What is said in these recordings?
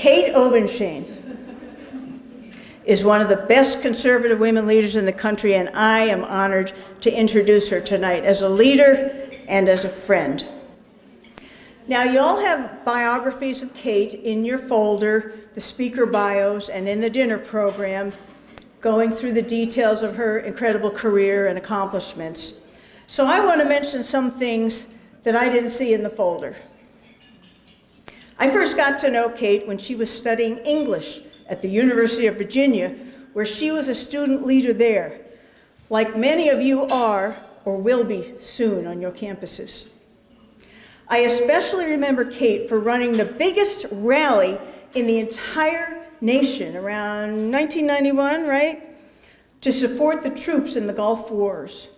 Kate Obenshain is one of the best conservative women leaders in the country, and I am honored to introduce her tonight as a leader and as a friend. Now, you all have biographies of Kate in your folder, the speaker bios, and in the dinner program, going through the details of her incredible career and accomplishments. So, I want to mention some things that I didn't see in the folder. I first got to know Kate when she was studying English at the University of Virginia, where she was a student leader there, like many of you are or will be soon on your campuses. I especially remember Kate for running the biggest rally in the entire nation around 1991, right? To support the troops in the Gulf Wars.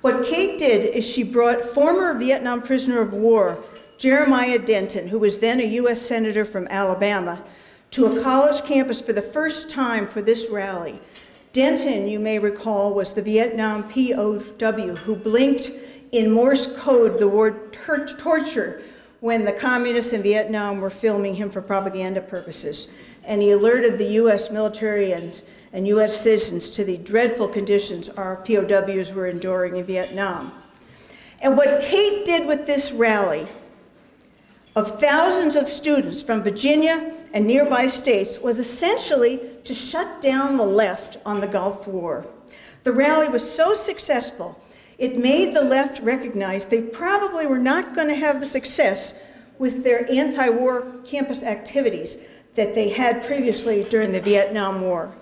What Kate did is she brought former Vietnam prisoner of war Jeremiah Denton, who was then a U.S. Senator from Alabama, to a college campus for the first time for this rally. Denton, you may recall, was the Vietnam POW who blinked in Morse code the word torture when the communists in Vietnam were filming him for propaganda purposes. And he alerted the U.S. military and, and U.S. citizens to the dreadful conditions our POWs were enduring in Vietnam. And what Kate did with this rally of thousands of students from Virginia and nearby states was essentially to shut down the left on the Gulf War. The rally was so successful, it made the left recognize they probably were not going to have the success with their anti war campus activities that they had previously during the Vietnam War.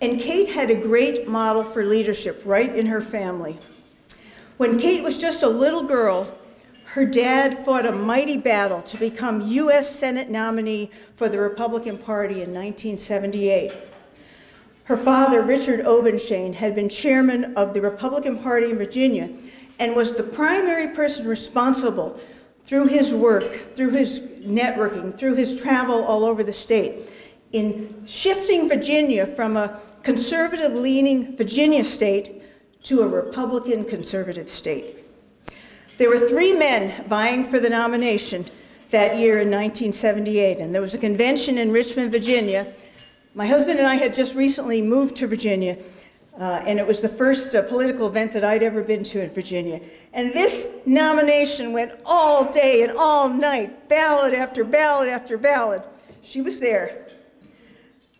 And Kate had a great model for leadership right in her family. When Kate was just a little girl, her dad fought a mighty battle to become U.S. Senate nominee for the Republican Party in 1978. Her father, Richard Obenshain, had been chairman of the Republican Party in Virginia and was the primary person responsible through his work, through his networking, through his travel all over the state, in shifting Virginia from a conservative leaning Virginia state to a Republican conservative state. There were three men vying for the nomination that year in 1978, and there was a convention in Richmond, Virginia. My husband and I had just recently moved to Virginia, uh, and it was the first uh, political event that I'd ever been to in Virginia. And this nomination went all day and all night, ballot after ballot after ballot. She was there.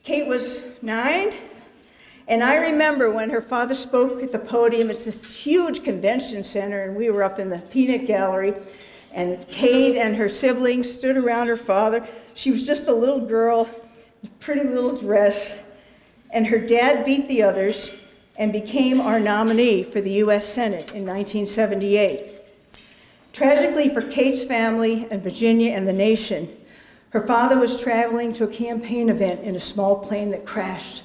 Kate was nine, and I remember when her father spoke at the podium, it's this huge convention center, and we were up in the peanut gallery. And Kate and her siblings stood around her father. She was just a little girl, pretty little dress. And her dad beat the others and became our nominee for the U.S. Senate in 1978. Tragically for Kate's family and Virginia and the nation, her father was traveling to a campaign event in a small plane that crashed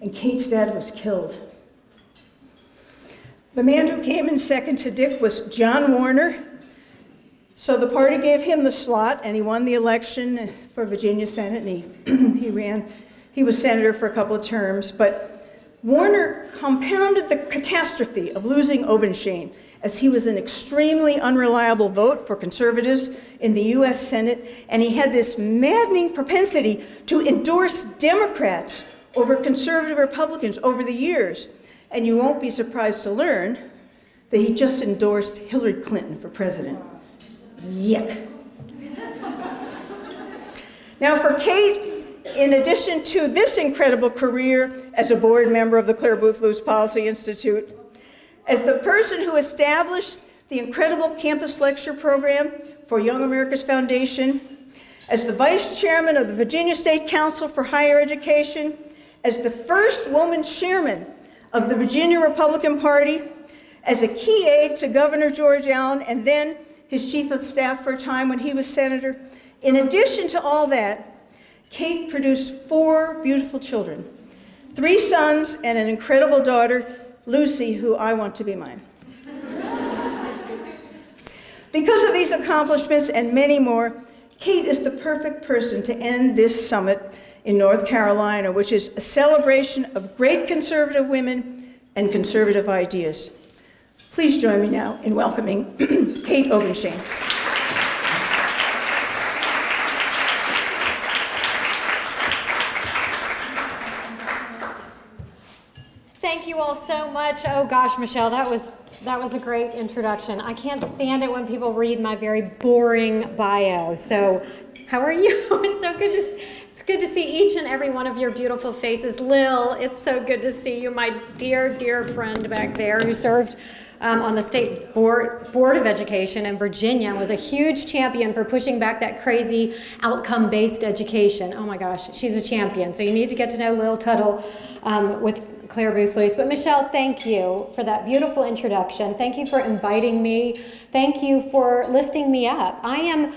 and Kate's dad was killed. The man who came in second to Dick was John Warner. So the party gave him the slot, and he won the election for Virginia Senate, and he, he ran. He was senator for a couple of terms, but Warner compounded the catastrophe of losing Obenshain as he was an extremely unreliable vote for conservatives in the US Senate, and he had this maddening propensity to endorse Democrats over conservative Republicans over the years. And you won't be surprised to learn that he just endorsed Hillary Clinton for president. Yuck. now, for Kate, in addition to this incredible career as a board member of the Clare Boothe Luce Policy Institute, as the person who established the incredible campus lecture program for Young America's Foundation, as the vice chairman of the Virginia State Council for Higher Education, as the first woman chairman of the Virginia Republican Party, as a key aide to Governor George Allen, and then his chief of staff for a time when he was senator. In addition to all that, Kate produced four beautiful children three sons and an incredible daughter, Lucy, who I want to be mine. because of these accomplishments and many more, Kate is the perfect person to end this summit in North Carolina, which is a celebration of great conservative women and conservative ideas. Please join me now in welcoming Kate Obenshain. Thank you all so much. Oh gosh, Michelle, that was that was a great introduction. I can't stand it when people read my very boring bio. So, how are you? it's so good to it's good to see each and every one of your beautiful faces. Lil, it's so good to see you, my dear dear friend back there who served um, on the state board, board of education in Virginia was a huge champion for pushing back that crazy outcome based education. Oh my gosh, she's a champion. So you need to get to know Lil Tuttle um, with Clare Boothe Luce. But Michelle, thank you for that beautiful introduction. Thank you for inviting me. Thank you for lifting me up. I am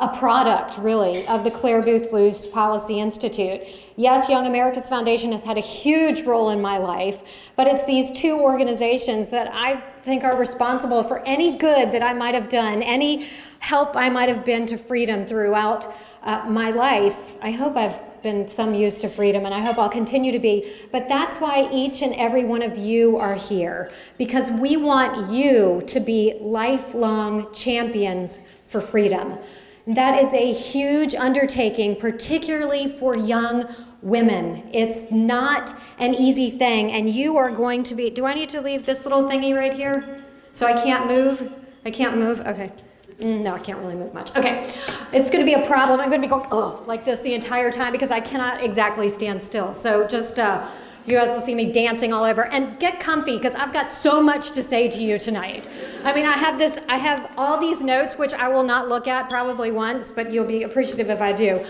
a product, really, of the Clare Boothe Luce Policy Institute. Yes, Young America's Foundation has had a huge role in my life, but it's these two organizations that I think are responsible for any good that I might have done, any help I might have been to freedom throughout uh, my life. I hope I've been some use to freedom, and I hope I'll continue to be. But that's why each and every one of you are here, because we want you to be lifelong champions for freedom. That is a huge undertaking, particularly for young women. It's not an easy thing, and you are going to be. Do I need to leave this little thingy right here? So I can't move? I can't move? Okay. Mm, no, I can't really move much. Okay. It's going to be a problem. I'm going to be going oh, like this the entire time because I cannot exactly stand still. So just. Uh, you guys will see me dancing all over. And get comfy because I've got so much to say to you tonight. I mean, I have this, I have all these notes, which I will not look at probably once, but you'll be appreciative if I do.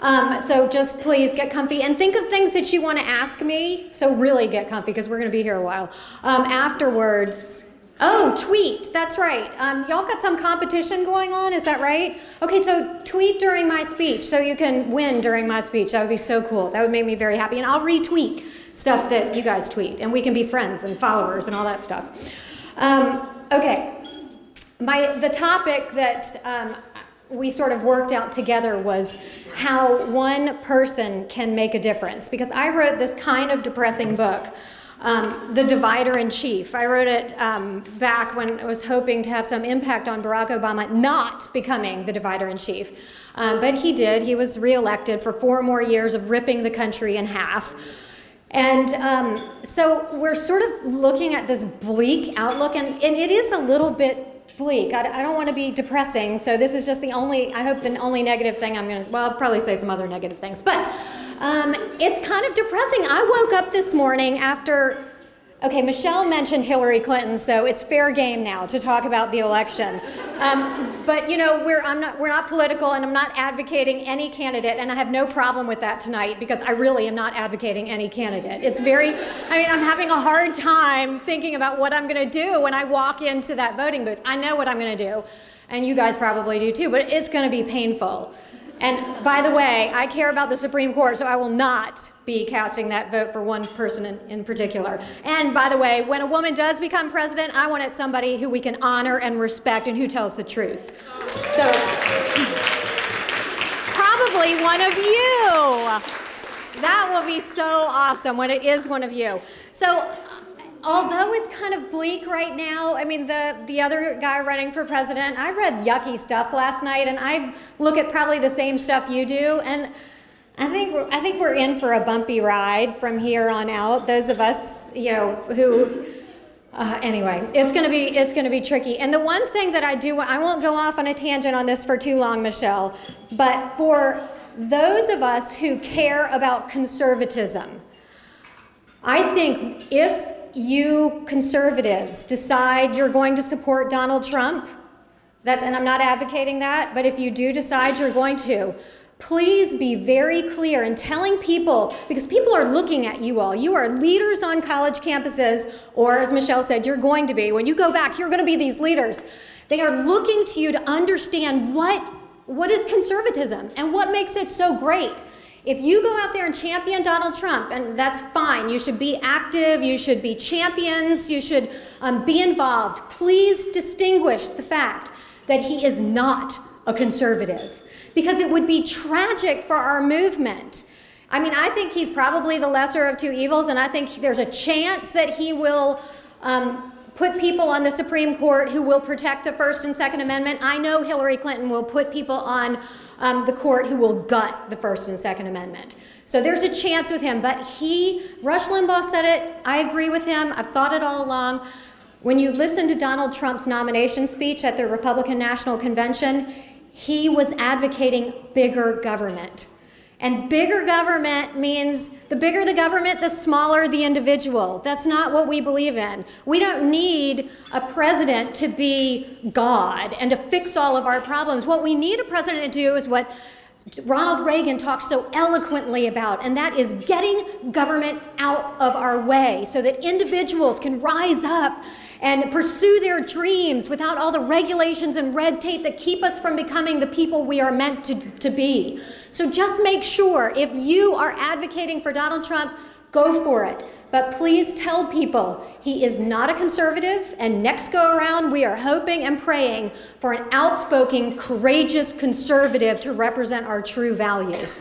Um, so just please get comfy and think of things that you want to ask me. So really get comfy because we're going to be here a while. Um, afterwards, Oh, tweet. That's right. Um, y'all got some competition going on. Is that right? Okay, so tweet during my speech so you can win during my speech. That would be so cool. That would make me very happy. And I'll retweet stuff that you guys tweet, and we can be friends and followers and all that stuff. Um, okay, my the topic that um, we sort of worked out together was how one person can make a difference. Because I wrote this kind of depressing book. Um, the divider in chief. I wrote it um, back when I was hoping to have some impact on Barack Obama not becoming the divider in chief. Um, but he did. He was reelected for four more years of ripping the country in half. And um, so we're sort of looking at this bleak outlook, and, and it is a little bit bleak. I, I don't want to be depressing, so this is just the only, I hope the only negative thing I'm going to, well, I'll probably say some other negative things, but um, it's kind of depressing. I woke up this morning after Okay, Michelle mentioned Hillary Clinton, so it's fair game now to talk about the election. Um, but you know, we're I'm not we're not political, and I'm not advocating any candidate, and I have no problem with that tonight because I really am not advocating any candidate. It's very, I mean, I'm having a hard time thinking about what I'm going to do when I walk into that voting booth. I know what I'm going to do, and you guys probably do too, but it's going to be painful. And by the way, I care about the Supreme Court, so I will not be casting that vote for one person in, in, particular. And by the way, when a woman does become president, I want it somebody who we can honor and respect and who tells the truth. So, probably one of you. That will be so awesome when it is one of you. So, although it's kind of bleak right now, I mean, the, the other guy running for president, I read yucky stuff last night, and I look at probably the same stuff you do, and I think we're, I think we're in for a bumpy ride from here on out. Those of us, you know, who. Uh, anyway, it's gonna be it's gonna be tricky. And the one thing that I do, I won't go off on a tangent on this for too long, Michelle. But for those of us who care about conservatism, I think if you conservatives decide you're going to support Donald Trump, and I'm not advocating that, but if you do decide you're going to, please be very clear in telling people, because people are looking at you all. You are leaders on college campuses, or as Michelle said, you're going to be. When you go back, you're going to be these leaders. They are looking to you to understand what, what is conservatism and what makes it so great. If you go out there and champion Donald Trump, and that's fine, you should be active, you should be champions, you should um, be involved. Please distinguish the fact that he is not a conservative because it would be tragic for our movement. I mean, I think he's probably the lesser of two evils, and I think there's a chance that he will um, put people on the Supreme Court who will protect the First and Second Amendment. I know Hillary Clinton will put people on um, the court who will gut the First and Second Amendment. So there's a chance with him. But he, Rush Limbaugh said it. I agree with him. I've thought it all along. When you listen to Donald Trump's nomination speech at the Republican National Convention, he was advocating bigger government. And bigger government means the bigger the government, the smaller the individual. That's not what we believe in. We don't need a president to be God and to fix all of our problems. What we need a president to do is what Ronald Reagan talked so eloquently about, and that is getting government out of our way so that individuals can rise up and pursue their dreams without all the regulations and red tape that keep us from becoming the people we are meant to, to be. So just make sure if you are advocating for Donald Trump, go for it. But please tell people he is not a conservative, and next go around, we are hoping and praying for an outspoken, courageous conservative to represent our true values.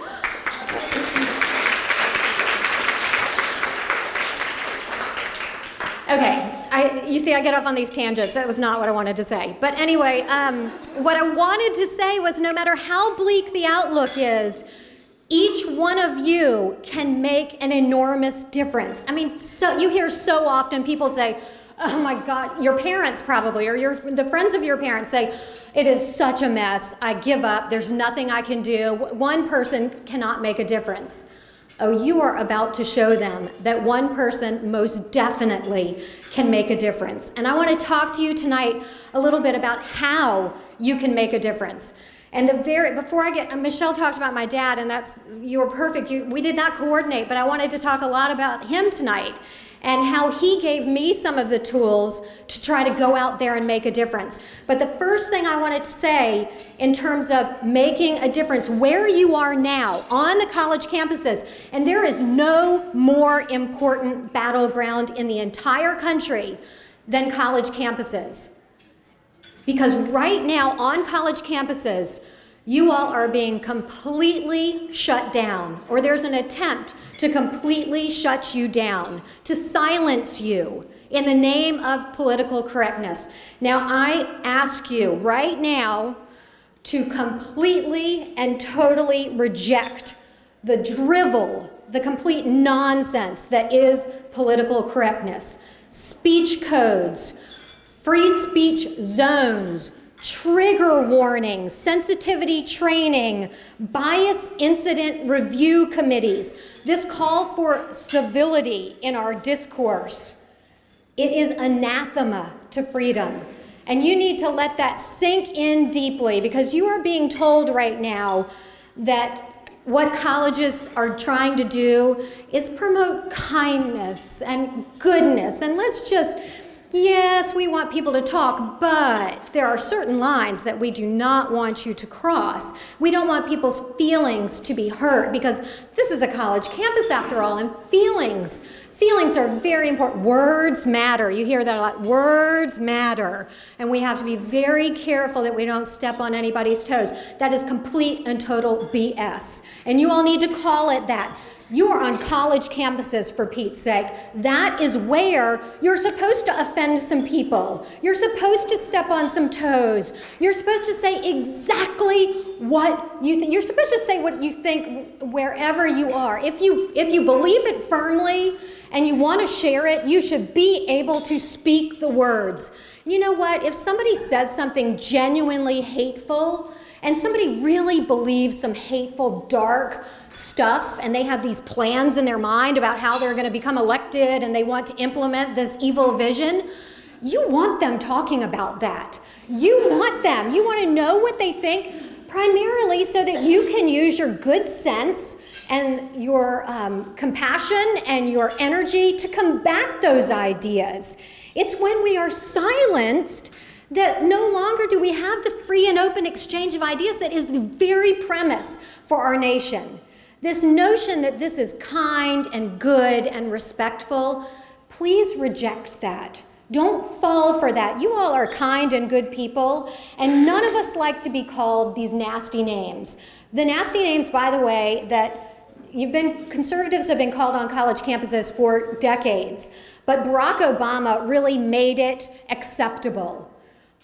Okay, I, you see, I get off on these tangents. That was not what I wanted to say. But anyway, um, what I wanted to say was no matter how bleak the outlook is, each one of you can make an enormous difference. I mean, so you hear so often people say, "Oh my God," your parents probably, or your the friends of your parents say, "It is such a mess. I give up. There's nothing I can do. One person cannot make a difference." Oh, you are about to show them that one person most definitely can make a difference. And I want to talk to you tonight a little bit about how you can make a difference. And the very before I get uh, Michelle talked about my dad, and that's you were perfect. You, we did not coordinate, but I wanted to talk a lot about him tonight and how he gave me some of the tools to try to go out there and make a difference. But the first thing I wanted to say in terms of making a difference where you are now on the college campuses, and there is no more important battleground in the entire country than college campuses. Because right now on college campuses, you all are being completely shut down, or there's an attempt to completely shut you down, to silence you in the name of political correctness. Now, I ask you right now to completely and totally reject the drivel, the complete nonsense that is political correctness. Speech codes, free speech zones, trigger warnings, sensitivity training, bias incident review committees. This call for civility in our discourse. It is anathema to freedom. And you need to let that sink in deeply because you are being told right now that what colleges are trying to do is promote kindness and goodness. And let's just Yes, we want people to talk, but there are certain lines that we do not want you to cross. We don't want people's feelings to be hurt because this is a college campus after all, and feelings. Feelings are very important. Words matter. You hear that a lot. Words matter. And we have to be very careful that we don't step on anybody's toes. That is complete and total BS. And you all need to call it that. You are on college campuses, for Pete's sake. That is where you're supposed to offend some people. You're supposed to step on some toes. You're supposed to say exactly what you think. You're supposed to say what you think wherever you are. If you if you believe it firmly and you want to share it, you should be able to speak the words. You know what? If somebody says something genuinely hateful, and somebody really believes some hateful, dark stuff, and they have these plans in their mind about how they're going to become elected and they want to implement this evil vision, you want them talking about that. You want them. You want to know what they think, primarily so that you can use your good sense and your um, compassion and your energy to combat those ideas. It's when we are silenced that no longer do we have the free and open exchange of ideas that is the very premise for our nation. This notion that this is kind and good and respectful, please reject that. Don't fall for that. You all are kind and good people, and none of us like to be called these nasty names. The nasty names, by the way, that you've been conservatives have been called on college campuses for decades. But Barack Obama really made it acceptable.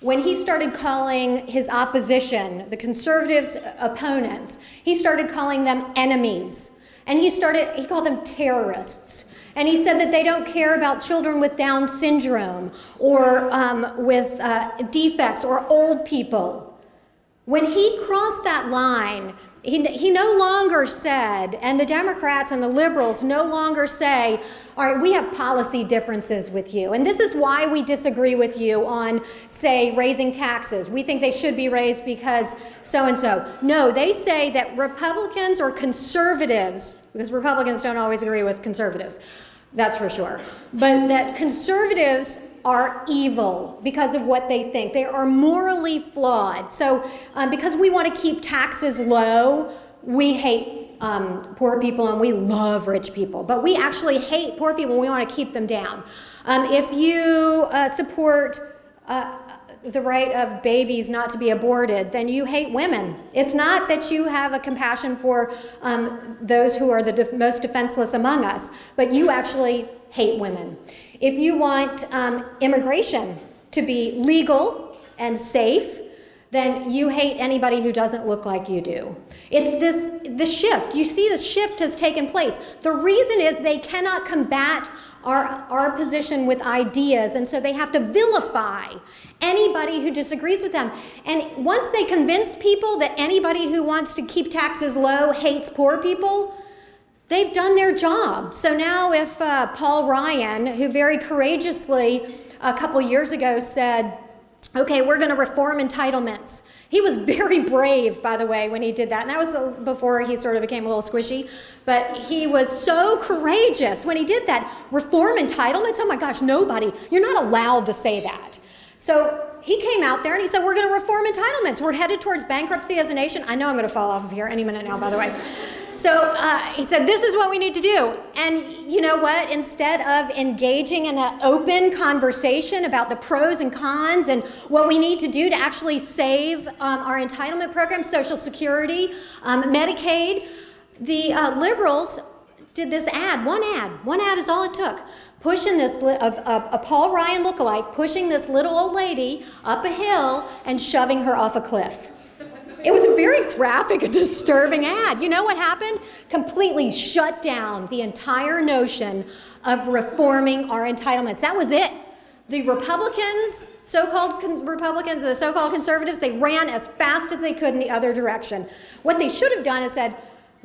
When he started calling his opposition, the conservatives' opponents, he started calling them enemies. And he started, he called them terrorists. And he said that they don't care about children with Down syndrome or um, with uh, defects or old people. When he crossed that line, he, he no longer said, and the Democrats and the liberals no longer say, all right, we have policy differences with you. And this is why we disagree with you on, say, raising taxes. We think they should be raised because so and so. No, they say that Republicans or conservatives, because Republicans don't always agree with conservatives, that's for sure. But that conservatives are evil because of what they think. They are morally flawed. So, um, because we want to keep taxes low, we hate um, poor people and we love rich people. But we actually hate poor people and we want to keep them down. Um, if you uh, support uh, the right of babies not to be aborted, then you hate women. It's not that you have a compassion for um, those who are the def- most defenseless among us, but you actually hate women. If you want um, immigration to be legal and safe, then you hate anybody who doesn't look like you do. It's this the shift. You see the shift has taken place. The reason is they cannot combat our, our position with ideas, and so they have to vilify anybody who disagrees with them. And once they convince people that anybody who wants to keep taxes low hates poor people, they've done their job. So now, if uh, Paul Ryan, who very courageously a couple years ago said, okay, we're going to reform entitlements. He was very brave, by the way, when he did that. And that was uh, before he sort of became a little squishy. But he was so courageous when he did that. Reform entitlements? Oh my gosh, nobody. You're not allowed to say that. So he came out there and he said, We're going to reform entitlements. We're headed towards bankruptcy as a nation. I know I'm going to fall off of here any minute now, by the way. So uh, he said, This is what we need to do. And you know what? Instead of engaging in an open conversation about the pros and cons and what we need to do to actually save um, our entitlement program, Social Security, um, Medicaid, the uh, liberals did this ad, one ad, one ad is all it took, pushing this, li- of, of, a Paul Ryan lookalike, pushing this little old lady up a hill and shoving her off a cliff. It was a very graphic and disturbing ad. You know what happened? Completely shut down the entire notion of reforming our entitlements. That was it. The Republicans, so called con- Republicans, the so called conservatives, they ran as fast as they could in the other direction. What they should have done is said,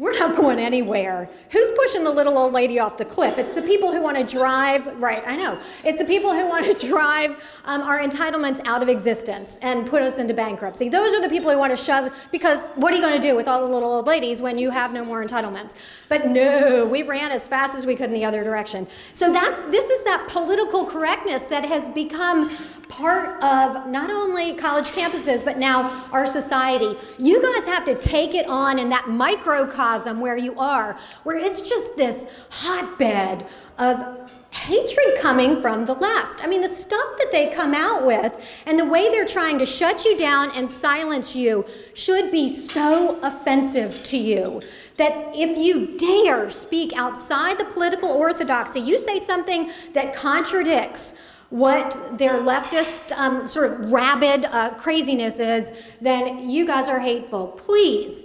we're not going anywhere. Who's pushing the little old lady off the cliff? It's the people who want to drive, right, I know. It's the people who want to drive um, our entitlements out of existence and put us into bankruptcy. Those are the people who want to shove, because what are you going to do with all the little old ladies when you have no more entitlements? But no, we ran as fast as we could in the other direction. So that's, this is that political correctness that has become part of not only college campuses, but now our society. You guys have to take it on in that microcosm where you are, where it's just this hotbed of hatred coming from the left. I mean, the stuff that they come out with and the way they're trying to shut you down and silence you should be so offensive to you that if you dare speak outside the political orthodoxy, you say something that contradicts what their leftist um, sort of rabid uh, craziness is, then you guys are hateful. Please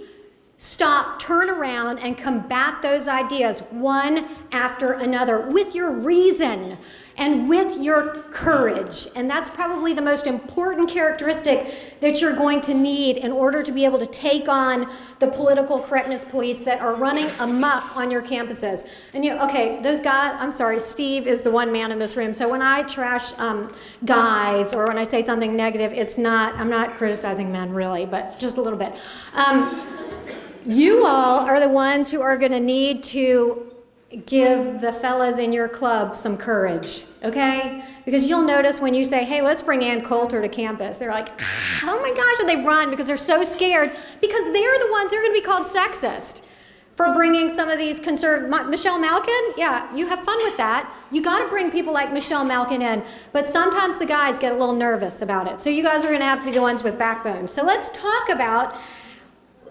stop, turn around, and combat those ideas one after another with your reason and with your courage. And that's probably the most important characteristic that you're going to need in order to be able to take on the political correctness police that are running amok on your campuses. And you, okay, those guys, I'm sorry, Steve is the one man in this room. So when I trash um, guys or when I say something negative, it's not, I'm not criticizing men really, but just a little bit. Um, you all are the ones who are going to need to give the fellas in your club some courage, okay? Because you'll notice when you say, hey, let's bring Ann Coulter to campus, they're like, oh my gosh, and they run because they're so scared because they're the ones, they're going to be called sexist for bringing some of these conservative, Michelle Malkin, yeah, you have fun with that. You got to bring people like Michelle Malkin in, but sometimes the guys get a little nervous about it. So you guys are going to have to be the ones with backbone. So let's talk about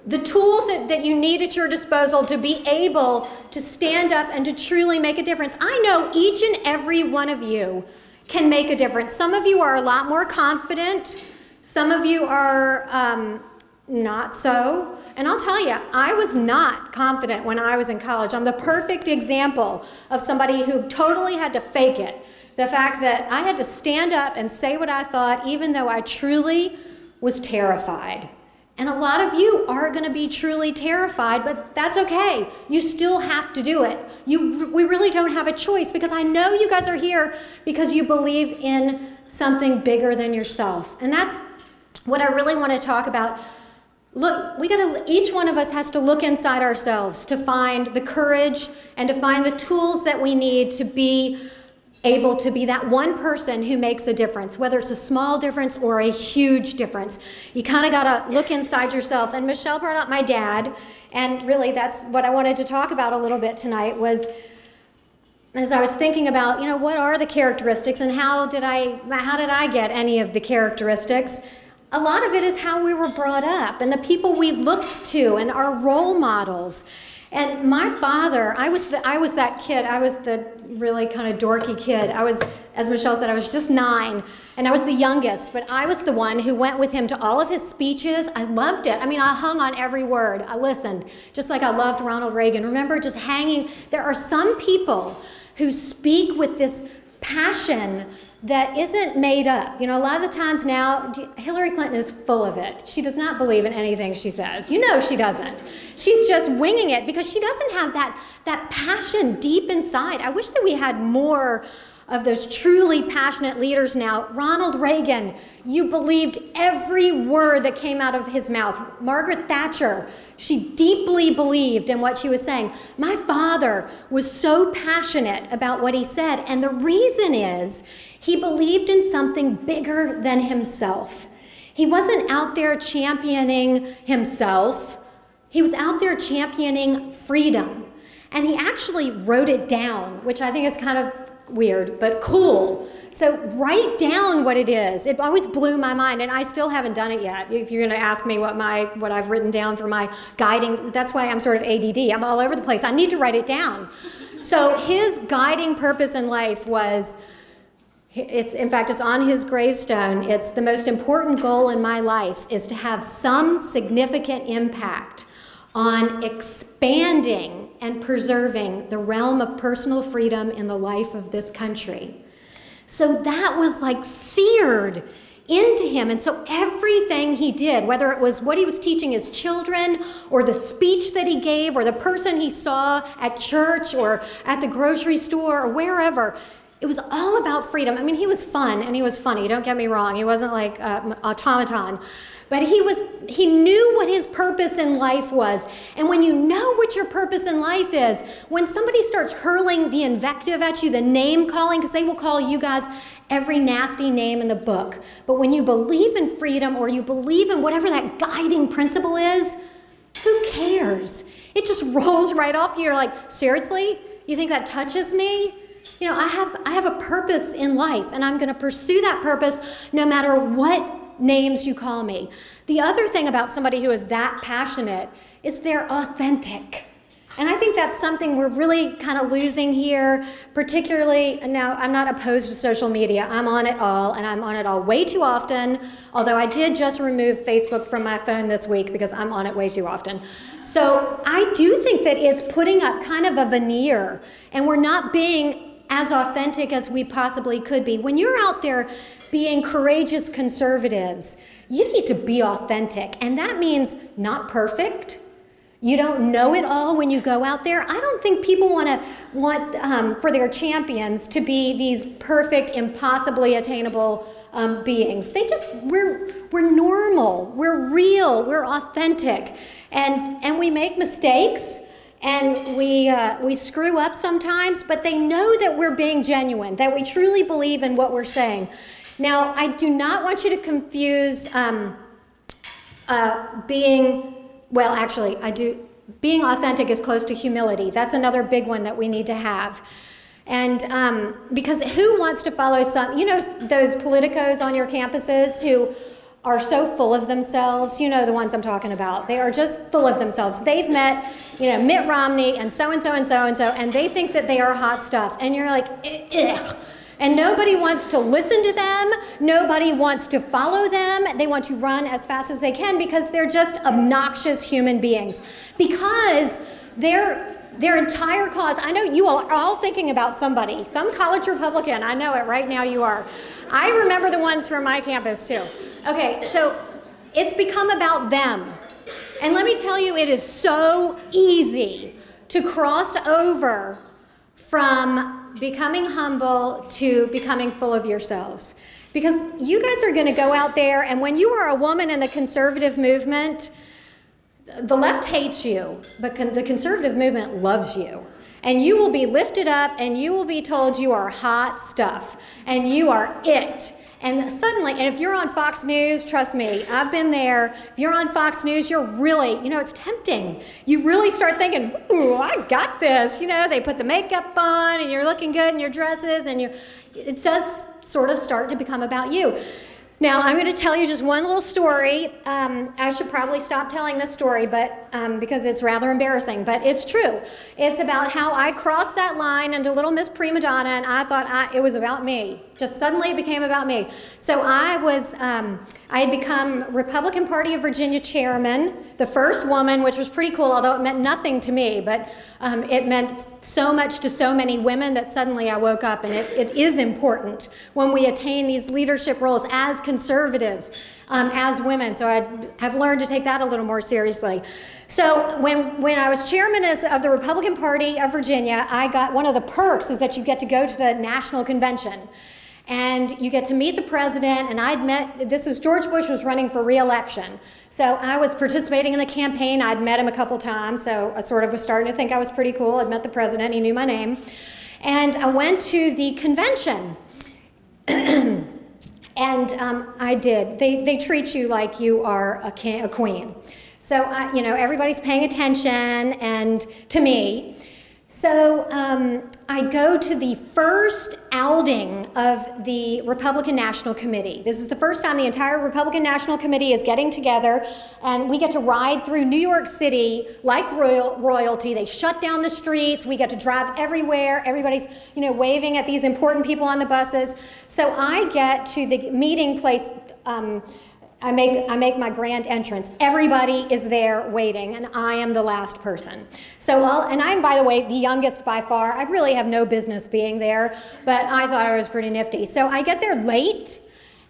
the tools that, that you need at your disposal to be able to stand up and to truly make a difference. I know each and every one of you can make a difference. Some of you are a lot more confident, some of you are um, not so. And I'll tell you, I was not confident when I was in college. I'm the perfect example of somebody who totally had to fake it. The fact that I had to stand up and say what I thought, even though I truly was terrified. And a lot of you are going to be truly terrified, but that's okay. You still have to do it. You, we really don't have a choice because I know you guys are here because you believe in something bigger than yourself. And that's what I really want to talk about. Look, we got to each one of us has to look inside ourselves to find the courage and to find the tools that we need to be able to be that one person who makes a difference, whether it's a small difference or a huge difference. You kind of got to look inside yourself. And Michelle brought up my dad, and really that's what I wanted to talk about a little bit tonight was as I was thinking about, you know, what are the characteristics and how did I how did I get any of the characteristics? A lot of it is how we were brought up and the people we looked to and our role models. And my father, I was the, I was that kid. I was the really kind of dorky kid. I was, as Michelle said, I was just nine, and I was the youngest. But I was the one who went with him to all of his speeches. I loved it. I mean, I hung on every word. I listened, just like I loved Ronald Reagan. Remember, just hanging. There are some people who speak with this passion that isn't made up. You know, a lot of the times now, Hillary Clinton is full of it. She does not believe in anything she says. You know she doesn't. She's just winging it because she doesn't have that, that passion deep inside. I wish that we had more of those truly passionate leaders now. Ronald Reagan, you believed every word that came out of his mouth. Margaret Thatcher, she deeply believed in what she was saying. My father was so passionate about what he said, and the reason is he believed in something bigger than himself. He wasn't out there championing himself, he was out there championing freedom. And he actually wrote it down, which I think is kind of weird, but cool. So write down what it is. It always blew my mind, and I still haven't done it yet. If you're going to ask me what my what I've written down for my guiding, that's why I'm sort of ADD. I'm all over the place. I need to write it down. So his guiding purpose in life was. It's in fact it's on his gravestone. It's the most important goal in my life is to have some significant impact on expanding and preserving the realm of personal freedom in the life of this country. So that was like seared into him. And so everything he did, whether it was what he was teaching his children, or the speech that he gave, or the person he saw at church, or at the grocery store, or wherever, it was all about freedom. I mean, he was fun and he was funny, don't get me wrong. He wasn't like uh, automaton. But he was he knew what his purpose in life was. And when you know what your purpose in life is, when somebody starts hurling the invective at you, the name calling, because they will call you guys every nasty name in the book. But when you believe in freedom or you believe in whatever that guiding principle is, who cares? It just rolls right off you. You're like, seriously? You think that touches me? You know, I have I have a purpose in life and I'm going to pursue that purpose no matter what names you call me. The other thing about somebody who is that passionate is they're authentic. And I think that's something we're really kind of losing here, particularly now. I'm not opposed to social media. I'm on it all, and I'm on it all way too often. Although I did just remove Facebook from my phone this week because I'm on it way too often. So I do think that it's putting up kind of a veneer, and we're not being as authentic as we possibly could be. When you're out there being courageous conservatives, you need to be authentic. And that means not perfect. You don't know it all when you go out there. I don't think people want to want um, for their champions to be these perfect, impossibly attainable um, beings. They just we're we're normal, we're real, we're authentic, and and we make mistakes and we uh, we screw up sometimes. But they know that we're being genuine, that we truly believe in what we're saying. Now, I do not want you to confuse um, uh, being, well, actually, I do, being authentic is close to humility. That's another big one that we need to have. And um, because who wants to follow some, you know, those politicos on your campuses who are so full of themselves. You know the ones I'm talking about. They are just full of themselves. They've met, you know, Mitt Romney and so and so and so and so, and they think that they are hot stuff. And you're like, ugh. And nobody wants to listen to them. Nobody wants to follow them. They want to run as fast as they can because they're just obnoxious human beings. Because they're their entire cause. I know you all are all thinking about somebody, some college Republican. I know it right now, you are. I remember the ones from my campus too. Okay, so it's become about them. And let me tell you, it is so easy to cross over from becoming humble to becoming full of yourselves. Because you guys are going to go out there, and when you are a woman in the conservative movement, the left hates you, but con- the conservative movement loves you. And you will be lifted up and you will be told you are hot stuff and you are it. And suddenly, and if you're on Fox News, trust me, I've been there. If you're on Fox News, you're really, you know, it's tempting. You really start thinking, ooh, I got this. You know, they put the makeup on and you're looking good in your dresses and you, it does sort of start to become about you. Now, I'm going to tell you just one little story. Um, I should probably stop telling this story, but um, because it's rather embarrassing, but it's true. It's about how I crossed that line into Little Miss Prima Donna, and I thought I, it was about me. Just suddenly it became about me. So I was, um, I had become Republican Party of Virginia chairman, the first woman, which was pretty cool, although it meant nothing to me, but um, it meant so much to so many women that suddenly I woke up, and it, it is important when we attain these leadership roles as conservatives, um, as women. So I have learned to take that a little more seriously. So when, when I was chairman of the Republican Party of Virginia, I got one of the perks is that you get to go to the national convention. And you get to meet the president and i'd met this was george bush was running for reelection. So i was participating in the campaign. I'd met him a couple times so i sort of was starting to think i was pretty cool. I'd met the president. He knew my name. And i went to the convention and um, i did. They, they treat you like you are a, king, a queen. So uh, you know everybody's paying attention and to me so um, I go to the first outing of the Republican National Committee. This is the first time the entire Republican National Committee is getting together, and we get to ride through New York City like royal, royalty. They shut down the streets. We get to drive everywhere. Everybody's, you know, waving at these important people on the buses. So I get to the meeting place. Um, I make, I make my grand entrance. Everybody is there waiting, and I am the last person. So, I'll, and I'm, by the way, the youngest by far. I really have no business being there, but I thought I was pretty nifty. So, I get there late,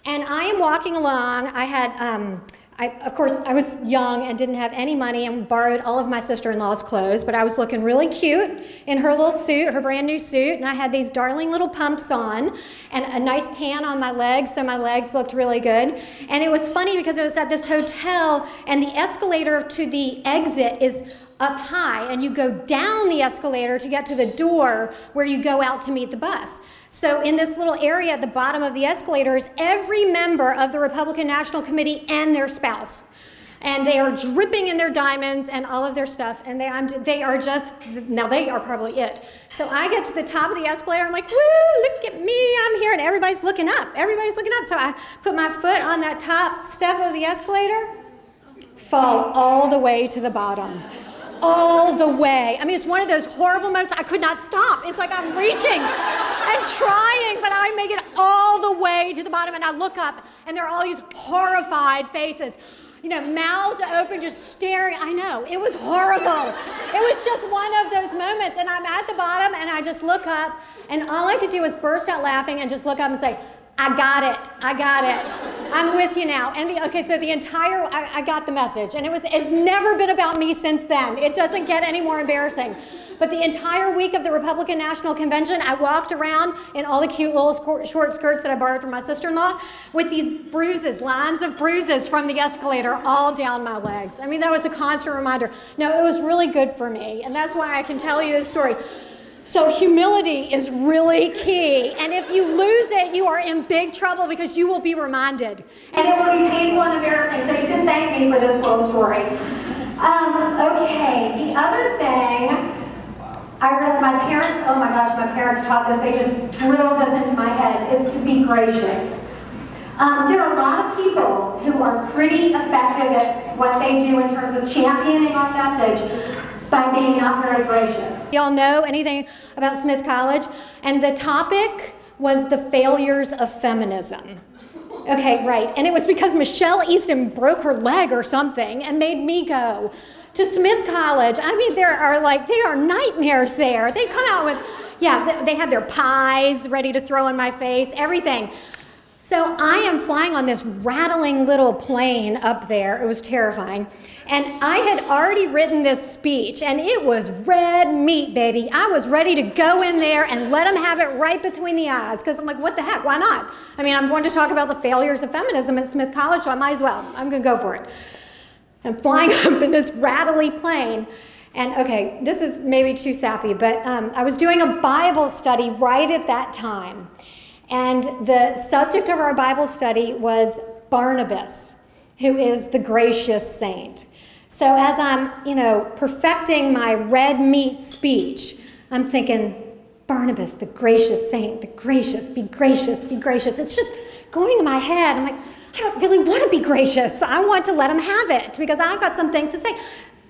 and I am walking along. I had, um, I, of course, I was young and didn't have any money and borrowed all of my sister in law's clothes, but I was looking really cute in her little suit, her brand new suit, and I had these darling little pumps on and a nice tan on my legs, so my legs looked really good. And it was funny because it was at this hotel, and the escalator to the exit is up high, and you go down the escalator to get to the door where you go out to meet the bus. So, in this little area at the bottom of the escalator is every member of the Republican National Committee and their spouse. And they are dripping in their diamonds and all of their stuff, and they, I'm, they are just, now they are probably it. So I get to the top of the escalator, I'm like, woo, look at me, I'm here, and everybody's looking up. Everybody's looking up. So I put my foot on that top step of the escalator, fall all the way to the bottom all the way. I mean, it's one of those horrible moments. I could not stop. It's like I'm reaching and trying, but I make it all the way to the bottom. And I look up, and there are all these horrified faces. You know, mouths open, just staring. I know, it was horrible. it was just one of those moments. And I'm at the bottom, and I just look up, and all I could do was burst out laughing and just look up and say, I got it. I got it. I'm with you now. And the, okay, so the entire, I, I, got the message. And it was, it's never been about me since then. It doesn't get any more embarrassing. But the entire week of the Republican National Convention, I walked around in all the cute little short skirts that I borrowed from my sister in law with these bruises, lines of bruises from the escalator all down my legs. I mean, that was a constant reminder. No, it was really good for me. And that's why I can tell you this story. So, humility is really key. And if you lose it, you are in big trouble because you will be reminded. And it will be painful and embarrassing. So, you can thank me for this little story. Um, okay, the other thing, I read my parents, oh my gosh, my parents taught this, they just drilled this into my head, is to be gracious. Um, there are a lot of people who are pretty effective at what they do in terms of championing our message by being not very gracious. Y'all know anything about Smith College? And the topic was the failures of feminism. Okay, right. And it was because Michelle Easton broke her leg or something and made me go to Smith College. I mean, there are like, there are nightmares there. They come out with, yeah, they have their pies ready to throw in my face, everything. So I am flying on this rattling little plane up there. It was terrifying. And I had already written this speech, and it was red meat, baby. I was ready to go in there and let them have it right between the eyes because I'm like, what the heck? Why not? I mean, I'm going to talk about the failures of feminism at Smith College, so I might as well. I'm going to go for it. I'm flying up in this rattly plane. And okay, this is maybe too sappy, but um, I was doing a Bible study right at that time. And the subject of our Bible study was Barnabas, who is the gracious saint. So as I'm, you know, perfecting my red meat speech, I'm thinking, Barnabas, the gracious saint, the gracious, be gracious, be gracious. It's just going in my head. I'm like, I don't really want to be gracious. I want to let him have it because I've got some things to say.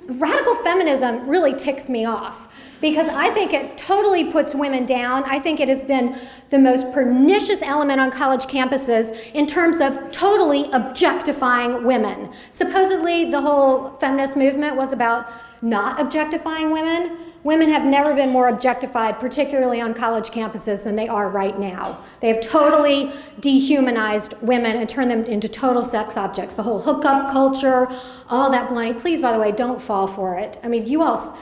Radical feminism really ticks me off because I think it totally puts women down. I think it has been the most pernicious element on college campuses in terms of totally objectifying women. Supposedly, the whole feminist movement was about not objectifying women. Women have never been more objectified, particularly on college campuses, than they are right now. They have totally dehumanized women and turned them into total sex objects. The whole hookup culture, all that baloney. Please, by the way, don't fall for it. I mean, you all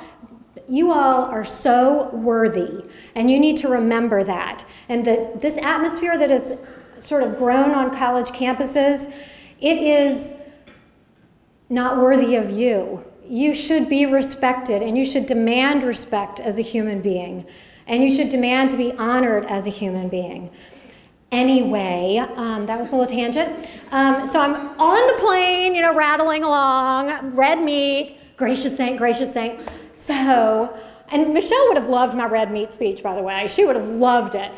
you all are so worthy, and you need to remember that. And that this atmosphere that has sort of grown on college campuses, it is not worthy of you. You should be respected, and you should demand respect as a human being, and you should demand to be honored as a human being. Anyway, um, that was a little tangent. Um, so I'm on the plane, you know, rattling along, red meat, gracious saint, gracious saint. So, and Michelle would have loved my red meat speech, by the way. She would have loved it.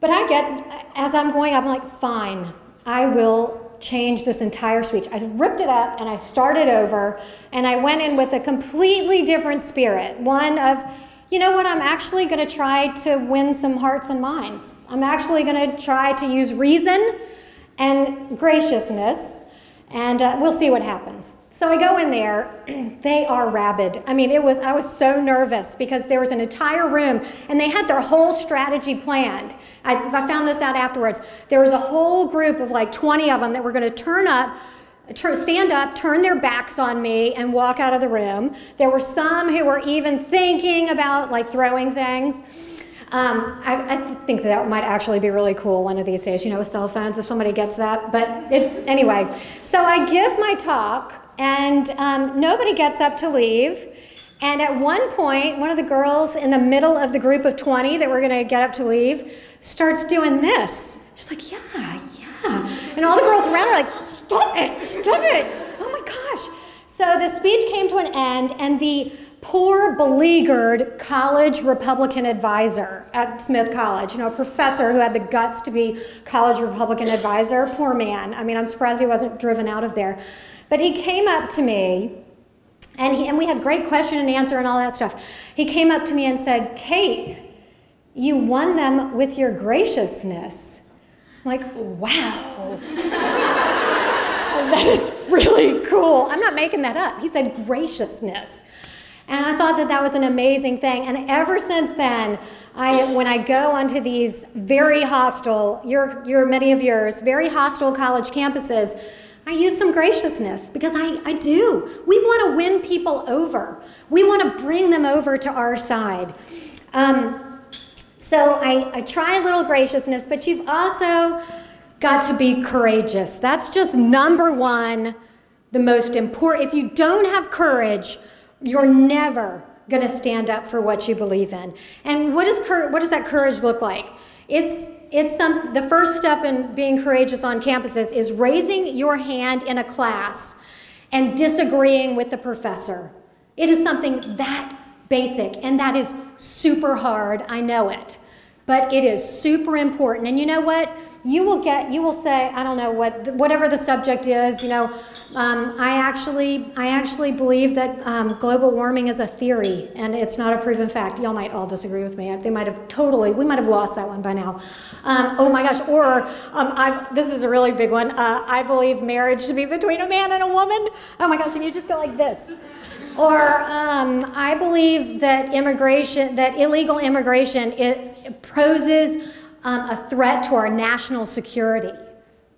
But I get, as I'm going I'm like, fine, I will change this entire speech. I ripped it up and I started over, and I went in with a completely different spirit. One of, you know what, I'm actually going to try to win some hearts and minds. I'm actually going to try to use reason and graciousness, and uh, we'll see what happens. So I go in there, they are rabid. I mean, it was I was so nervous because there was an entire room and they had their whole strategy planned. I, I found this out afterwards. There was a whole group of like 20 of them that were going to turn up stand up, turn their backs on me, and walk out of the room. There were some who were even thinking about like throwing things. Um, I, I, think that might actually be really cool one of these days, you know, with cell phones, if somebody gets that. But it, anyway, so I give my talk, and um, nobody gets up to leave. And at one point, one of the girls in the middle of the group of 20 that were going to get up to leave starts doing this. She's like, yeah, yeah. And all the girls around are like, stop it, stop it. Oh my gosh. So the speech came to an end, and the poor, beleaguered college Republican advisor at Smith College, you know, a professor who had the guts to be college Republican advisor, poor man. I mean, I'm surprised he wasn't driven out of there. But he came up to me, and, he, and we had great question and answer and all that stuff. He came up to me and said, Kate, you won them with your graciousness. I'm like, wow. that is really cool. I'm not making that up. He said graciousness. And I thought that that was an amazing thing. And ever since then, I, when I go onto these very hostile, your, your, many of yours, very hostile college campuses, I use some graciousness because I, I do. We want to win people over. We want to bring them over to our side. Um, so I, I try a little graciousness, but you've also got to be courageous. That's just number one, the most important. If you don't have courage, you're never going to stand up for what you believe in. And what, is what does that courage look like? It's it's some, the first step in being courageous on campuses is raising your hand in a class and disagreeing with the professor. It is something that basic, and that is super hard. I know it. But it is super important. And you know what? You will get, you will say, I don't know what, whatever the subject is, you know, um, I actually, I actually believe that um, global warming is a theory and it's not a proven fact. Y'all might all disagree with me. They might have totally, we might have lost that one by now. Um, oh my gosh! Or um, this is a really big one. Uh, I believe marriage to be between a man and a woman. Oh my gosh! And you just go like this. Or um, I believe that immigration, that illegal immigration, it poses um, a threat to our national security.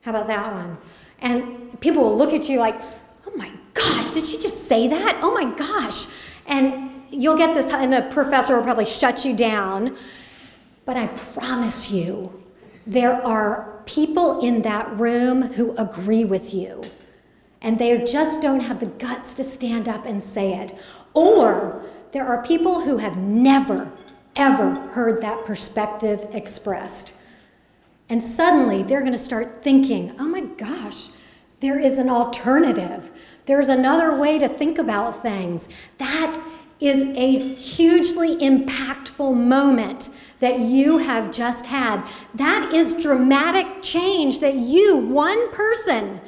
How about that one? And people will look at you like, oh my gosh, did she just say that? Oh my gosh. And you'll get this, and the professor will probably shut you down. But I promise you, there are people in that room who agree with you and they just don't have the guts to stand up and say it. Or there are people who have never, ever heard that perspective expressed. And suddenly they're going to start thinking, oh my gosh, there is an alternative. There's another way to think about things. That is a hugely impactful moment that you have just had. That is dramatic change that you, one person,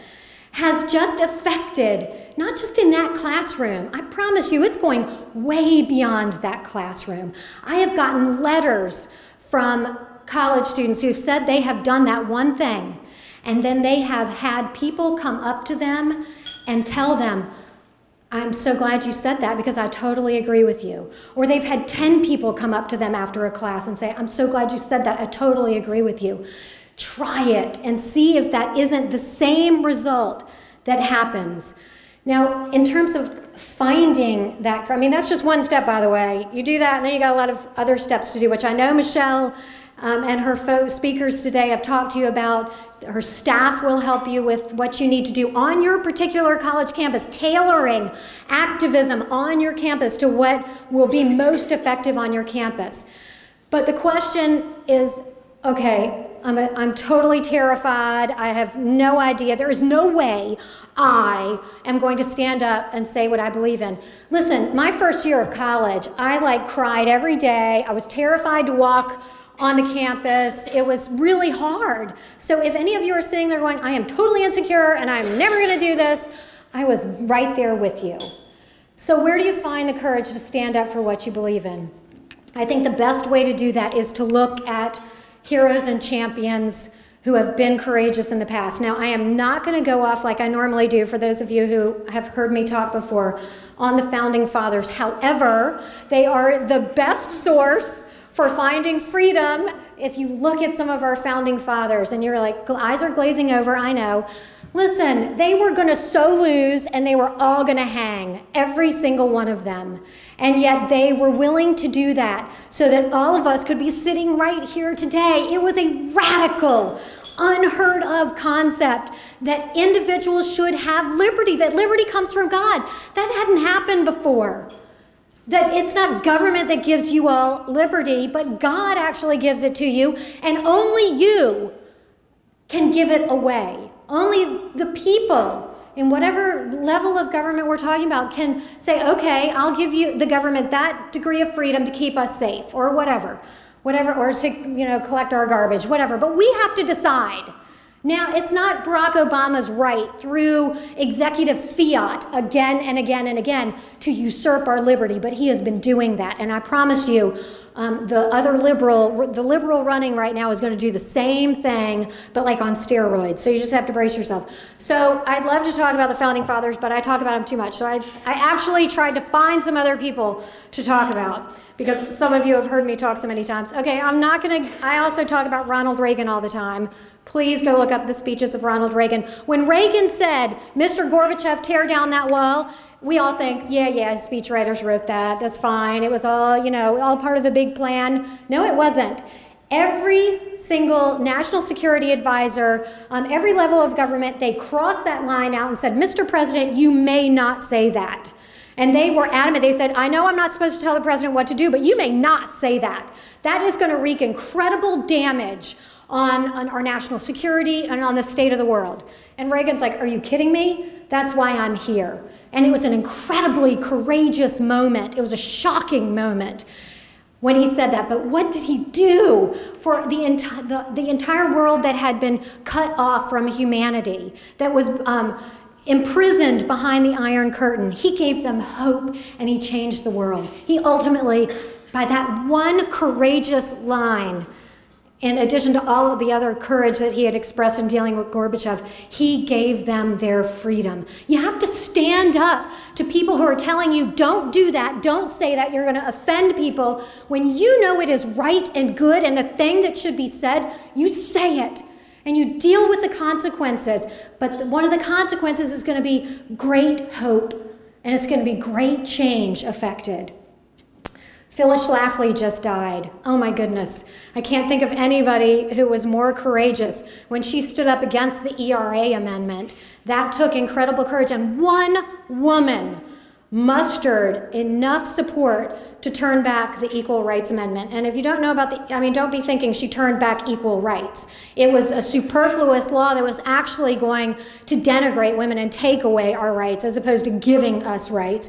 has just affected, not just in that classroom. I promise you, it's going way beyond that classroom. I have gotten letters from college students who've said they have done that one thing, and then they have had people come up to them and tell them, I'm so glad you said that because I totally agree with you. Or they've had 10 people come up to them after a class and say, I'm so glad you said that. I totally agree with you. Try it and see if that isn't the same result that happens. Now, in terms of finding that, I mean, that's just one step, by the way. You do that, and then you got a lot of other steps to do, which I know Michelle um, and her fo- speakers today have talked to you about. Her staff will help you with what you need to do on your particular college campus, tailoring activism on your campus to what will be most effective on your campus. But the question is okay, I'm, a, I'm totally terrified. I have no idea. There is no way I am going to stand up and say what I believe in. Listen, my first year of college, I like cried every day. I was terrified to walk on the campus. It was really hard. So if any of you are sitting there going, I am totally insecure and I'm never going to do this, I was right there with you. So, where do you find the courage to stand up for what you believe in? I think the best way to do that is to look at heroes and champions who have been courageous in the past. Now, I am not going to go off like I normally do for those of you who have heard me talk before on the founding fathers. However, they are the best source for finding freedom if you look at some of our founding fathers and you're like, eyes are glazing over, I know. Listen, they were going to so lose and they were all going to hang, every single one of them. And yet they were willing to do that so that all of us could be sitting right here today. It was a radical, unheard of concept that individuals should have liberty, that liberty comes from God. That hadn't happened before. That it's not government that gives you all liberty, but God actually gives it to you, and only you can give it away. Only the people in whatever level of government we're talking about can say, okay, I'll give you the government that degree of freedom to keep us safe or whatever, whatever, or to, you know, collect our garbage, whatever. But we have to decide. Now, it's not Barack Obama's right through executive fiat again and again and again to usurp our liberty, but he has been doing that. And I promise you, um, the other liberal, the liberal running right now is going to do the same thing, but like on steroids. So you just have to brace yourself. So I'd love to talk about the founding fathers, but I talk about them too much. So I, I actually tried to find some other people to talk about because some of you have heard me talk so many times. Okay, I'm not going to, I also talk about Ronald Reagan all the time. Please go look up the speeches of Ronald Reagan. When Reagan said, Mr. Gorbachev, tear down that wall, we all think, yeah, yeah, speechwriters wrote that. That's fine. It was all, you know, all part of a big plan. No, it wasn't. Every single national security advisor on every level of government, they crossed that line out and said, Mr. President, you may not say that. And they were adamant. They said, I know I'm not supposed to tell the president what to do, but you may not say that. That is going to wreak incredible damage on, on our national security and on the state of the world. And Reagan's like, Are you kidding me? That's why I'm here. And it was an incredibly courageous moment. It was a shocking moment. when he said that. But what did he do for the, enti- the, the entire world that had been cut off from humanity, that was um, imprisoned behind the Iron Curtain? He gave them hope and he changed the world. He ultimately, by that one courageous line, in addition to all of the other courage that he had expressed in dealing with Gorbachev, he gave them their freedom. You have to stand up to people who are telling you, don't do that, don't say that, you're going to offend people. When you know it is right and good and the thing that should be said, you say it and you deal with the consequences. But one of the consequences is going to be great hope and it's going to be great change affected. Phyllis Schlafly just died. Oh my goodness. I can't think of anybody who was more courageous when she stood up against the ERA amendment. That took incredible courage, and one woman mustered enough support to turn back the Equal Rights Amendment. And if you don't know about the, I mean, don't be thinking she turned back equal rights. It was a superfluous law that was actually going to denigrate women and take away our rights as opposed to giving us rights.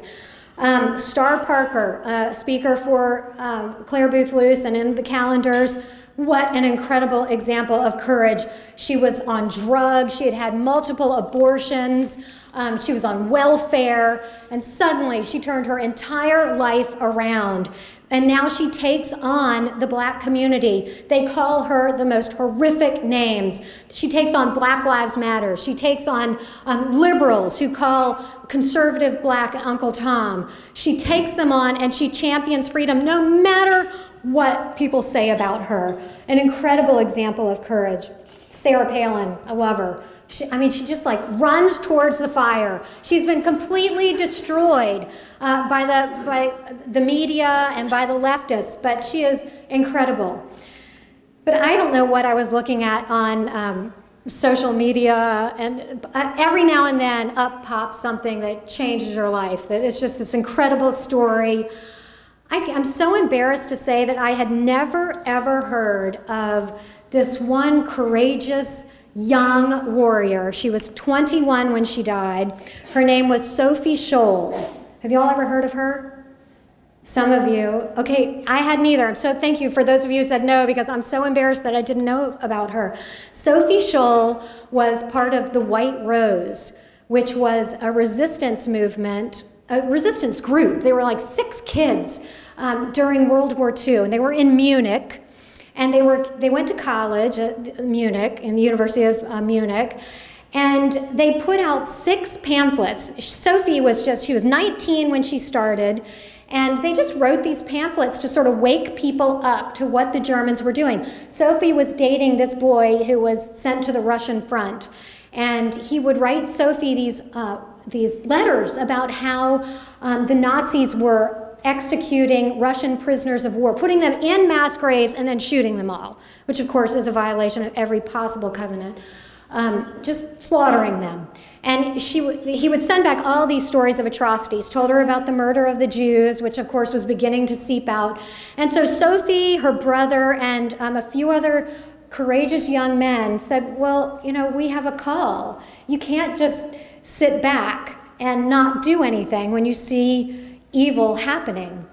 Um, Star Parker, uh, speaker for um, Clare Boothe Luce and in the calendars. What an incredible example of courage. She was on drugs, she had had multiple abortions, um, she was on welfare, and suddenly she turned her entire life around. And now she takes on the black community. They call her the most horrific names. She takes on Black Lives Matter. She takes on um, liberals who call conservative black Uncle Tom. She takes them on and she champions freedom no matter what people say about her. An incredible example of courage. Sarah Palin, I love her. She, I mean, she just like runs towards the fire. She's been completely destroyed uh, by, the, by the media and by the leftists, but she is incredible. But I don't know what I was looking at on um, social media, and uh, every now and then up pops something that changes your life. That it's just this incredible story. I, I'm so embarrassed to say that I had never ever heard of this one courageous young warrior. She was 21 when she died. Her name was Sophie Scholl. Have you all ever heard of her? Some of you. Okay, I hadn't either. So thank you for those of you who said no because I'm so embarrassed that I didn't know about her. Sophie Scholl was part of the White Rose, which was a resistance movement, a resistance group. They were like six kids um, during World War II, and they were in Munich. And they, were, they went to college at Munich, in the University of uh, Munich, and they put out six pamphlets. Sophie was just, she was 19 when she started, and they just wrote these pamphlets to sort of wake people up to what the Germans were doing. Sophie was dating this boy who was sent to the Russian front. And he would write Sophie these, uh, these letters about how um, the Nazis were executing Russian prisoners of war, putting them in mass graves and then shooting them all, which of course is a violation of every possible covenant, um, just slaughtering them. And she w- he would send back all these stories of atrocities, told her about the murder of the Jews, which of course was beginning to seep out. And so Sophie, her brother, and um, a few other courageous young men said, Well, you know, we have a call. You can't just sit back and not do anything when you see evil happening.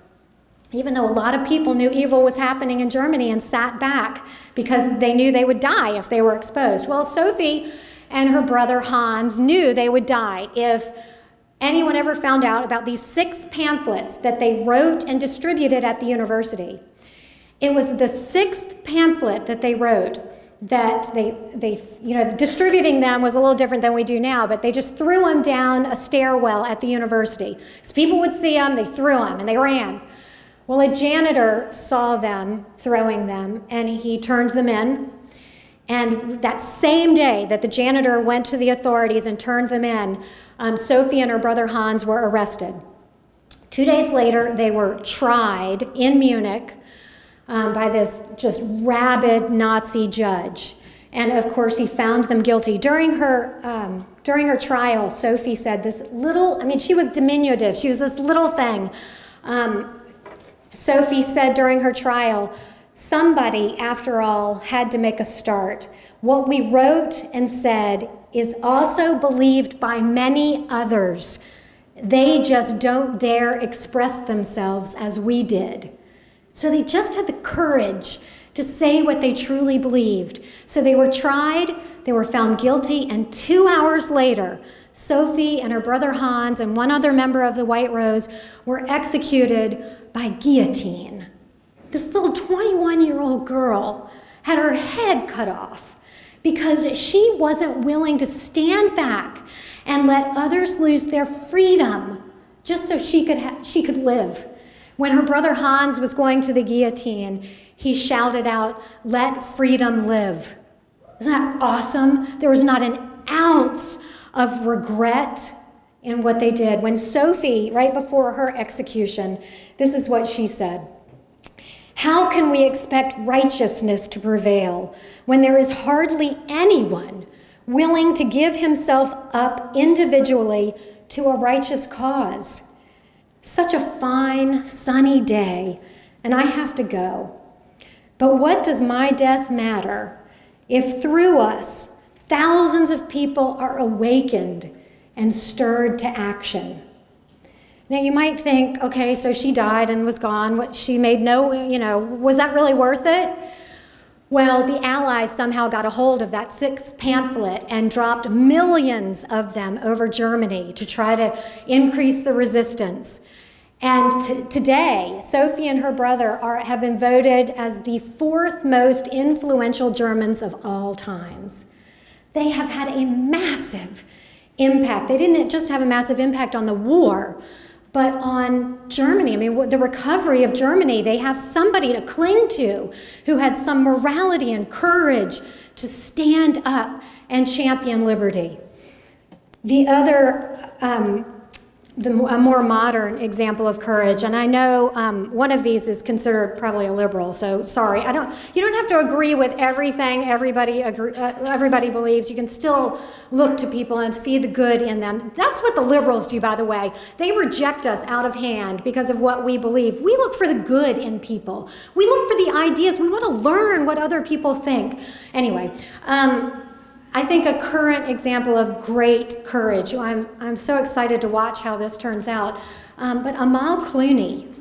Even though a lot of people knew evil was happening in Germany and sat back because they knew they would die if they were exposed. Well, Sophie and her brother Hans knew they would die if anyone ever found out about these six pamphlets that they wrote and distributed at the university. It was the sixth pamphlet that they wrote that they, they, you know, distributing them was a little different than we do now, but they just threw them down a stairwell at the university. So people would see them, they threw them, and they ran. Well, a janitor saw them throwing them, and he turned them in and that same day that the janitor went to the authorities and turned them in, um, Sophie and her brother Hans were arrested. Two days later, they were tried in Munich um, by this just rabid Nazi judge. And of course, he found them guilty. During her, um, during her trial, Sophie said this little, I mean, she was diminutive, she was this little thing. Um, Sophie said during her trial, Somebody, after all, had to make a start. What we wrote and said is also believed by many others. They just don't dare express themselves as we did. So they just had the courage to say what they truly believed. So they were tried, they were found guilty, and two hours later, Sophie and her brother Hans and one other member of the White Rose were executed by guillotine. This little 21 year old girl had her head cut off because she wasn't willing to stand back and let others lose their freedom just so she could, ha- she could live. When her brother Hans was going to the guillotine, he shouted out, Let freedom live. Isn't that awesome? There was not an ounce of regret in what they did. When Sophie, right before her execution, this is what she said How can we expect righteousness to prevail when there is hardly anyone willing to give himself up individually to a righteous cause? Such a fine, sunny day, and I have to go. But what does my death matter if through us thousands of people are awakened and stirred to action? Now you might think, okay, so she died and was gone. What she made no, you know, was that really worth it? Well, the Allies somehow got a hold of that sixth pamphlet and dropped millions of them over Germany to try to increase the resistance. And t- today, Sophie and her brother are, have been voted as the fourth most influential Germans of all times. They have had a massive impact. They didn't just have a massive impact on the war, but on Germany. I mean, the recovery of Germany, they have somebody to cling to who had some morality and courage to stand up and champion liberty. The other um, the, a more modern example of courage. And I know um, one of these is considered probably a liberal. So sorry, I don't. You don't have to agree with everything everybody agree, uh, everybody believes. You can still look to people and see the good in them. That's what the liberals do, by the way. They reject us out of hand because of what we believe. We look for the good in people. We look for the ideas. We want to learn what other people think. Anyway. Um, I think a current example of great courage. I'm, I'm so excited to watch how this turns out. Um, but Amal Clooney,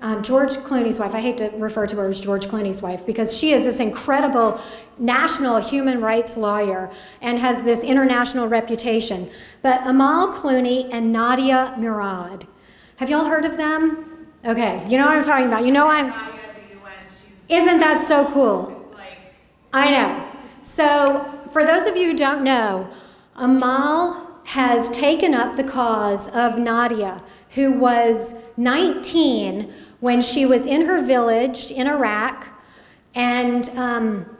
um, George Clooney's wife, I hate to refer to her as George Clooney's wife because she is this incredible national human rights lawyer and has this international reputation. But Amal Clooney and Nadia Murad, have y'all heard of them? Okay, you know what I'm talking about. You know I'm. Isn't that so cool? I know. So for those of you who don't know, Amal has taken up the cause of Nadia, who was 19 when she was in her village in Iraq, and um,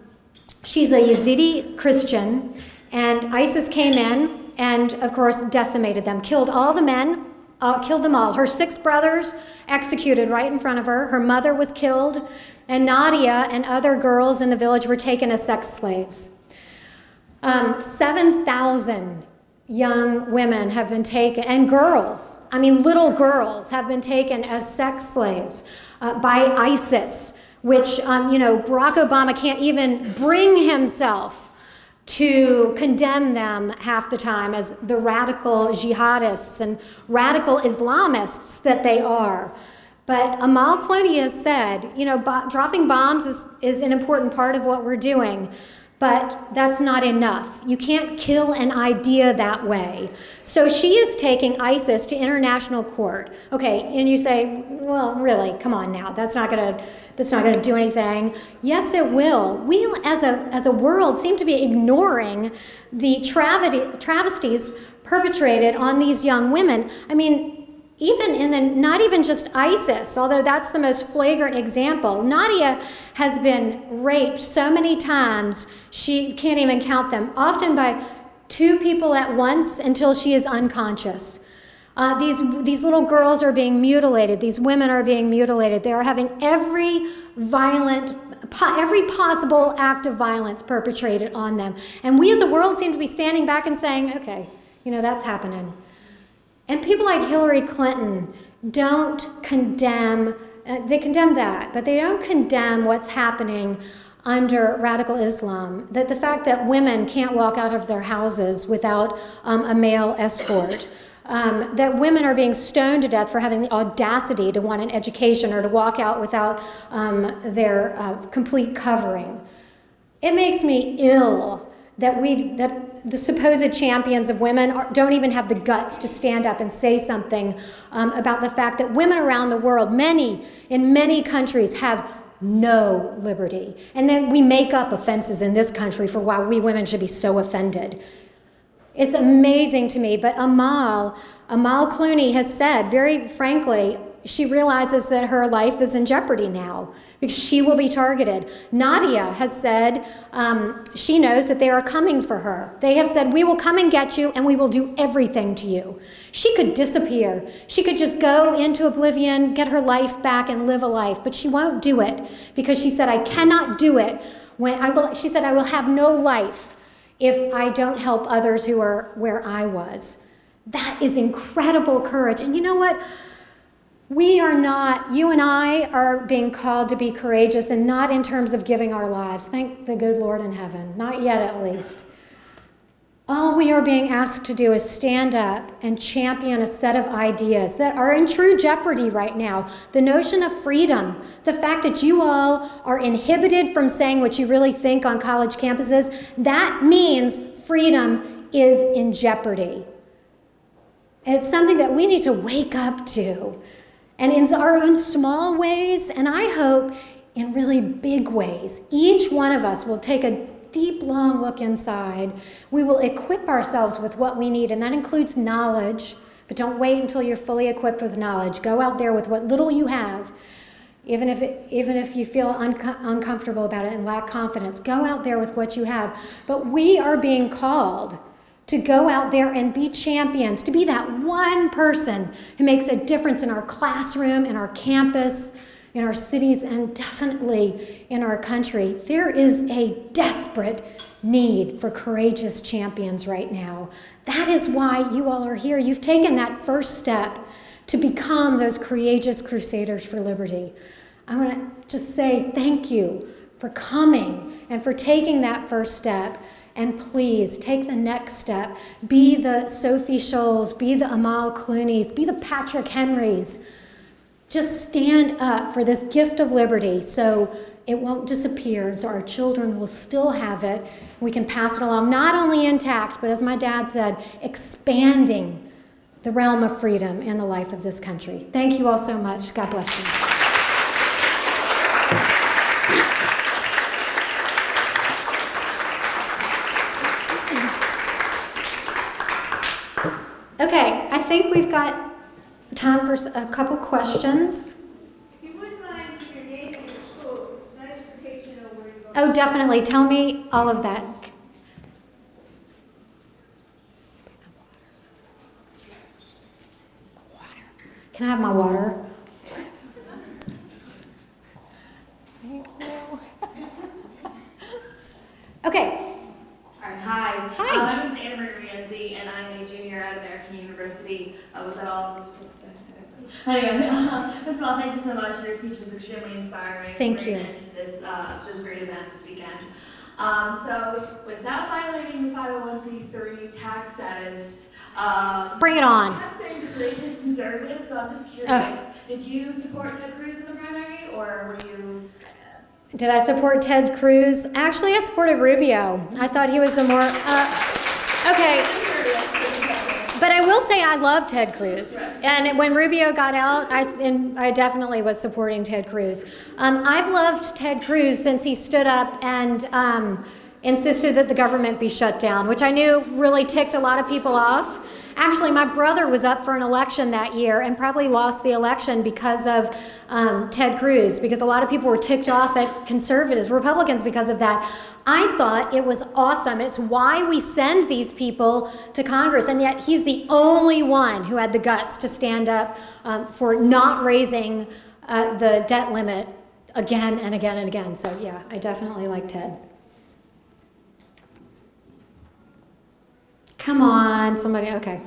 she's a Yazidi Christian, and ISIS came in and, of course, decimated them, killed all the men, uh, killed them all. Her six brothers executed right in front of her. Her mother was killed, and Nadia and other girls in the village were taken as sex slaves. Um, 7,000 young women have been taken, and girls, I mean, little girls, have been taken as sex slaves uh, by ISIS, which, um, you know, Barack Obama can't even bring himself to condemn them half the time as the radical jihadists and radical Islamists that they are. But Amal Clooney has said, you know, bo- dropping bombs is, is an important part of what we're doing. But that's not enough. You can't kill an idea that way. So she is taking ISIS to international court. Okay, and you say, well, really, come on now. That's not gonna that's not gonna do anything. Yes, it will. We as a as a world seem to be ignoring the travesties perpetrated on these young women. I mean, even in the not even just ISIS, although that's the most flagrant example. Nadia has been raped so many times she can't even count them, often by two people at once until she is unconscious. Uh, these, these little girls are being mutilated. These women are being mutilated. They are having every violent, every possible act of violence perpetrated on them. And we as a world seem to be standing back and saying, okay, you know, that's happening. And people like Hillary Clinton don't condemn, uh, they condemn that, but they don't condemn what's happening under radical Islam. That the fact that women can't walk out of their houses without um, a male escort. Um, that women are being stoned to death for having the audacity to want an education or to walk out without um, their uh, complete covering. It makes me ill that we that the supposed champions of women are, don't even have the guts to stand up and say something um, about the fact that women around the world, many in many countries, have no liberty, and then we make up offenses in this country for why we women should be so offended. It's amazing to me, but Amal, Amal Clooney has said very frankly, she realizes that her life is in jeopardy now because she will be targeted. Nadia has said um, she knows that they are coming for her. They have said, We will come and get you and we will do everything to you. She could disappear. She could just go into oblivion, get her life back, and live a life, but she won't do it because she said, I cannot do it when I will, she said, I will have no life if I don't help others who are where I was. That is incredible courage. And you know what? We are not, you and I are being called to be courageous and not in terms of giving our lives. Thank the good Lord in heaven. Not yet, at least. All we are being asked to do is stand up and champion a set of ideas that are in true jeopardy right now. The notion of freedom, the fact that you all are inhibited from saying what you really think on college campuses, that means freedom is in jeopardy. It's something that we need to wake up to and in our own small ways, and I hope in really big ways. Each one of us will take a deep, long look inside. We will equip ourselves with what we need, and that includes knowledge. But don't wait until you're fully equipped with knowledge. Go out there with what little you have, even if, it, even if you feel uncomfortable about it and lack confidence. Go out there with what you have. But we are being called to go out there and be champions, to be that one person who makes a difference in our classroom, in our campus, in our cities, and definitely in our country. There is a desperate need for courageous champions right now. That is why you all are here. You've taken that first step to become those courageous crusaders for liberty. I want to just say thank you for coming and for taking that first step. And please take the next step. Be the Sophie Scholls, be the Amal Clooneys, be the Patrick Henrys. Just stand up for this gift of liberty so it won't disappear, so our children will still have it. We can pass it along, not only intact, but as my dad said, expanding the realm of freedom in the life of this country. Thank you all so much. God bless you. Okay, I think we've got time for a couple questions. If you wouldn't mind your name and your school, it's nice for kids to know where couple questions. Oh, definitely. Tell me all of that. Can I have my water? okay, Hi. Hi. Uh, my name is Anna Marie Rienzi, and I'm a junior at American University. Uh, was that all? Anyway, first of all, thank you so much. Your speech was extremely inspiring. Thank you. Into this, uh, this great event this weekend. Um, so, without violating the 501c3 tax status, um, bring it on. I'm saying the courageous conservative, so I'm just curious. Did you support Ted Cruz in the primary, or were you did I support Ted Cruz? Actually, I supported Rubio. I thought he was the more. Uh, okay. Will say I love Ted Cruz. And when Rubio got out, I, I definitely was supporting Ted Cruz. Um, I've loved Ted Cruz since he stood up and um, insisted that the government be shut down, which I knew really ticked a lot of people off. Actually, my brother was up for an election that year and probably lost the election because of um, Ted Cruz, because a lot of people were ticked off at conservatives, Republicans, because of that. I thought it was awesome. It's why we send these people to Congress, and yet he's the only one who had the guts to stand up um, for not raising uh, the debt limit again and again and again. So, yeah, I definitely like Ted. Come on, somebody. Okay.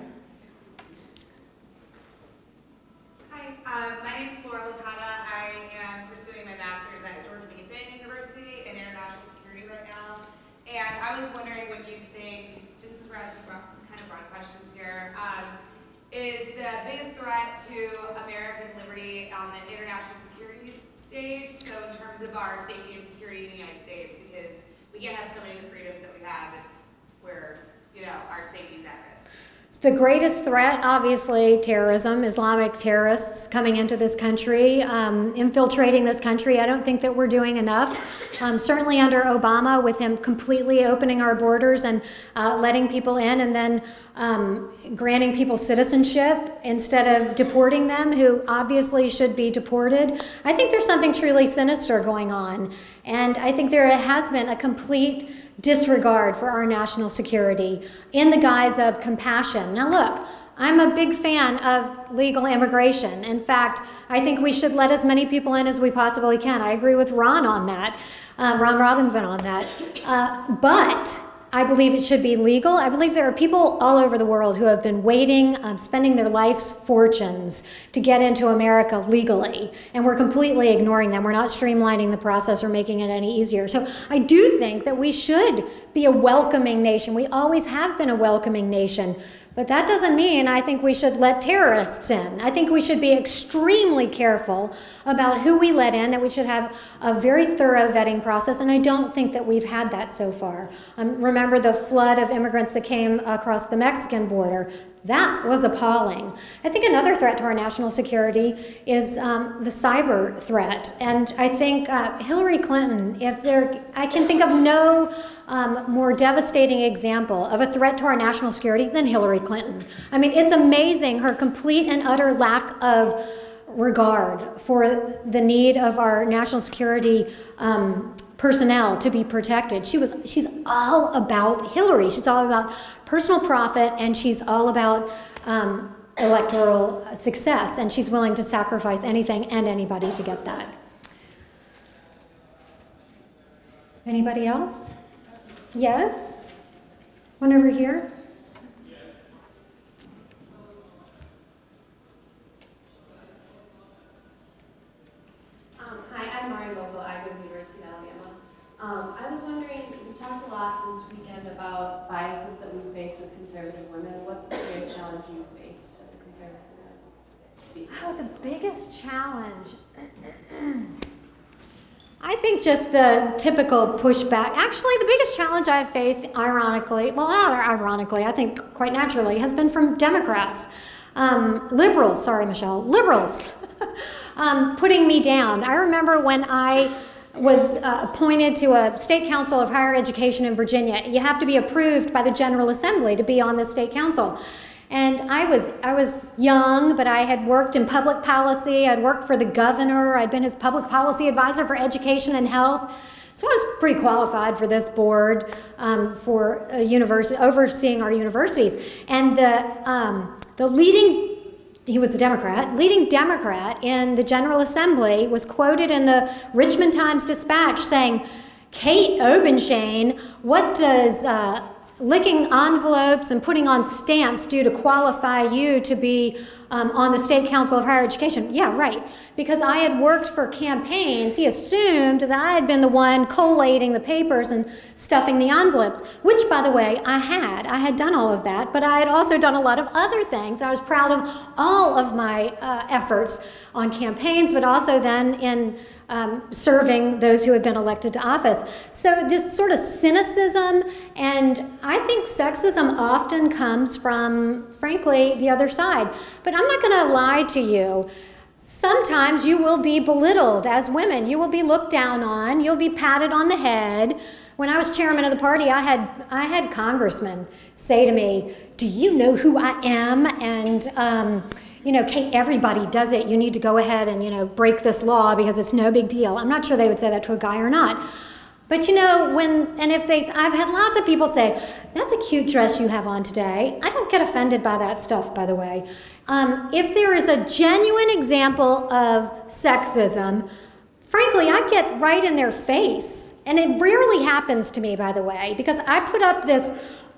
Hi, uh, my name is Laura Licata. I am pursuing my master's at George Mason University in international security right now. And I was wondering what you think, just as we're asking broad, kind of broad questions here, um, biggest threat to American liberty on the international security stage. So in terms of our safety and security in the United States, because we can't have so many of the freedoms that we have if we're, you know, our safety's at risk. The greatest threat, obviously, terrorism, Islamic terrorists coming into this country, um, infiltrating this country. I don't think that we're doing enough. Um, certainly under Obama, with him completely opening our borders and uh, letting people in, and then um, granting people citizenship instead of deporting them, who obviously should be deported. I think there's something truly sinister going on. And I think there has been a complete disregard for our national security in the guise of compassion. Now, look, I'm a big fan of legal immigration. In fact, I think we should let as many people in as we possibly can. I agree with Ron on that, um, Ron Robinson on that. Uh, but I believe it should be legal. I believe there are people all over the world who have been waiting, um, spending their life's fortunes to get into America legally, and we're completely ignoring them. We're not streamlining the process or making it any easier. So I do think that we should be a welcoming nation. We always have been a welcoming nation. But that doesn't mean I think we should let terrorists in. I think we should be extremely careful about who we let in, that we should have a very thorough vetting process, and I don't think that we've had that so far. Um, remember the flood of immigrants that came across the Mexican border? That was appalling. I think another threat to our national security is um, the cyber threat. And I think uh, Hillary Clinton, if there, I can think of no um, more devastating example of a threat to our national security than Hillary Clinton. I mean, it's amazing her complete and utter lack of regard for the need of our national security um, personnel to be protected. She was she's all about Hillary. She's all about personal profit and she's all about um, electoral success and she's willing to sacrifice anything and anybody to get that. Anybody else? Yes? One over here? Um, hi, I'm Marian Vogel. I go to the University of Alabama. Um, I was wondering, we talked a lot this weekend about biases that we faced as conservative women. What's the biggest challenge you faced as a conservative woman? Oh, the biggest challenge. I think just the typical pushback. Actually, the biggest challenge I've faced, ironically, well, not ironically, I think quite naturally, has been from Democrats. Um, liberals, sorry, Michelle, liberals um, putting me down. I remember when I was uh, appointed to a state council of higher education in Virginia. You have to be approved by the General Assembly to be on the state council. And I was I was young, but I had worked in public policy. I'd worked for the governor. I'd been his public policy advisor for education and health. So I was pretty qualified for this board um, for a university, overseeing our universities. And the um, the leading he was a Democrat, leading Democrat in the General Assembly was quoted in the Richmond Times Dispatch saying, Kate Obenshain, what does uh, licking envelopes and putting on stamps do to qualify you to be um, on the State Council of Higher Education? Yeah, right. Because I had worked for campaigns, he assumed that I had been the one collating the papers and stuffing the envelopes, which, by the way, I had. I had done all of that, but I had also done a lot of other things. I was proud of all of my uh, efforts on campaigns, but also then in um, serving those who had been elected to office. So, this sort of cynicism, and I think sexism often comes from, frankly, the other side. But I'm not going to lie to you. Sometimes you will be belittled as women. You will be looked down on. You'll be patted on the head. When I was chairman of the party, I had I had congressmen say to me, "Do you know who I am?" And um, you know, Kate, everybody does it. You need to go ahead and, you know, break this law because it's no big deal. I'm not sure they would say that to a guy or not. But you know, when, and if they, I've had lots of people say, that's a cute dress you have on today. I don't get offended by that stuff, by the way. Um, if there is a genuine example of sexism, frankly, I get right in their face. And it rarely happens to me, by the way, because I put up this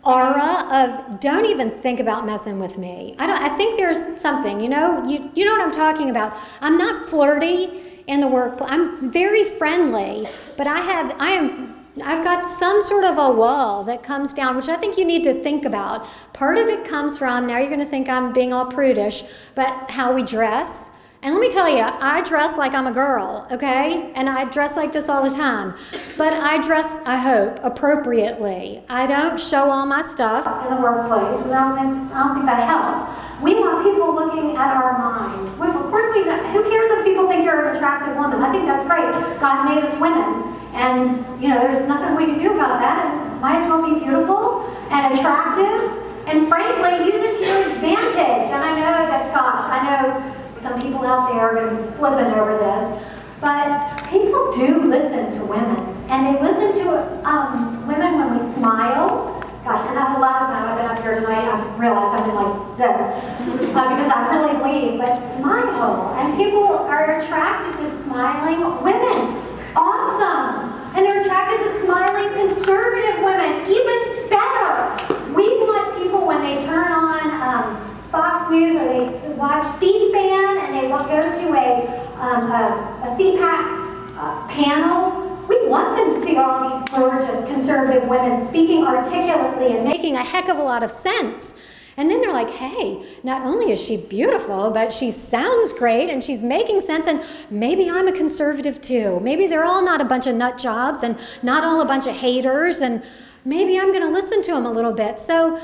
aura of don't even think about messing with me. I don't I think there's something, you know, you you know what I'm talking about. I'm not flirty in the workplace. I'm very friendly, but I have I am I've got some sort of a wall that comes down, which I think you need to think about. Part of it comes from, now you're going to think I'm being all prudish, but how we dress. And let me tell you, I dress like I'm a girl, okay? And I dress like this all the time. But I dress, I hope, appropriately. I don't show all my stuff. in the workplace, I don't think, I don't think that helps. We want people looking at our minds. We, of course, we, who cares if people think you're an attractive woman? I think that's great. God made us women. And, you know, there's nothing we can do about that. And might as well be beautiful and attractive. And frankly, use it to your advantage. And I know that, gosh, I know some people out there are going to be flipping over this. But people do listen to women. And they listen to um, women when we smile. Gosh, and that's a lot of time I've been up here tonight, I've realized I've been like this. Uh, because I really bleed, but smile. And people are attracted to smiling women. Awesome. And they're attracted to smiling conservative women. Even better. We want people when they turn on um, Fox News or they watch C-SPAN and they go to a, um, a, a CPAC uh, panel, we want them to see all these gorgeous conservative women speaking articulately and making a heck of a lot of sense. And then they're like, hey, not only is she beautiful, but she sounds great and she's making sense. And maybe I'm a conservative too. Maybe they're all not a bunch of nut jobs and not all a bunch of haters. And maybe I'm going to listen to them a little bit. So,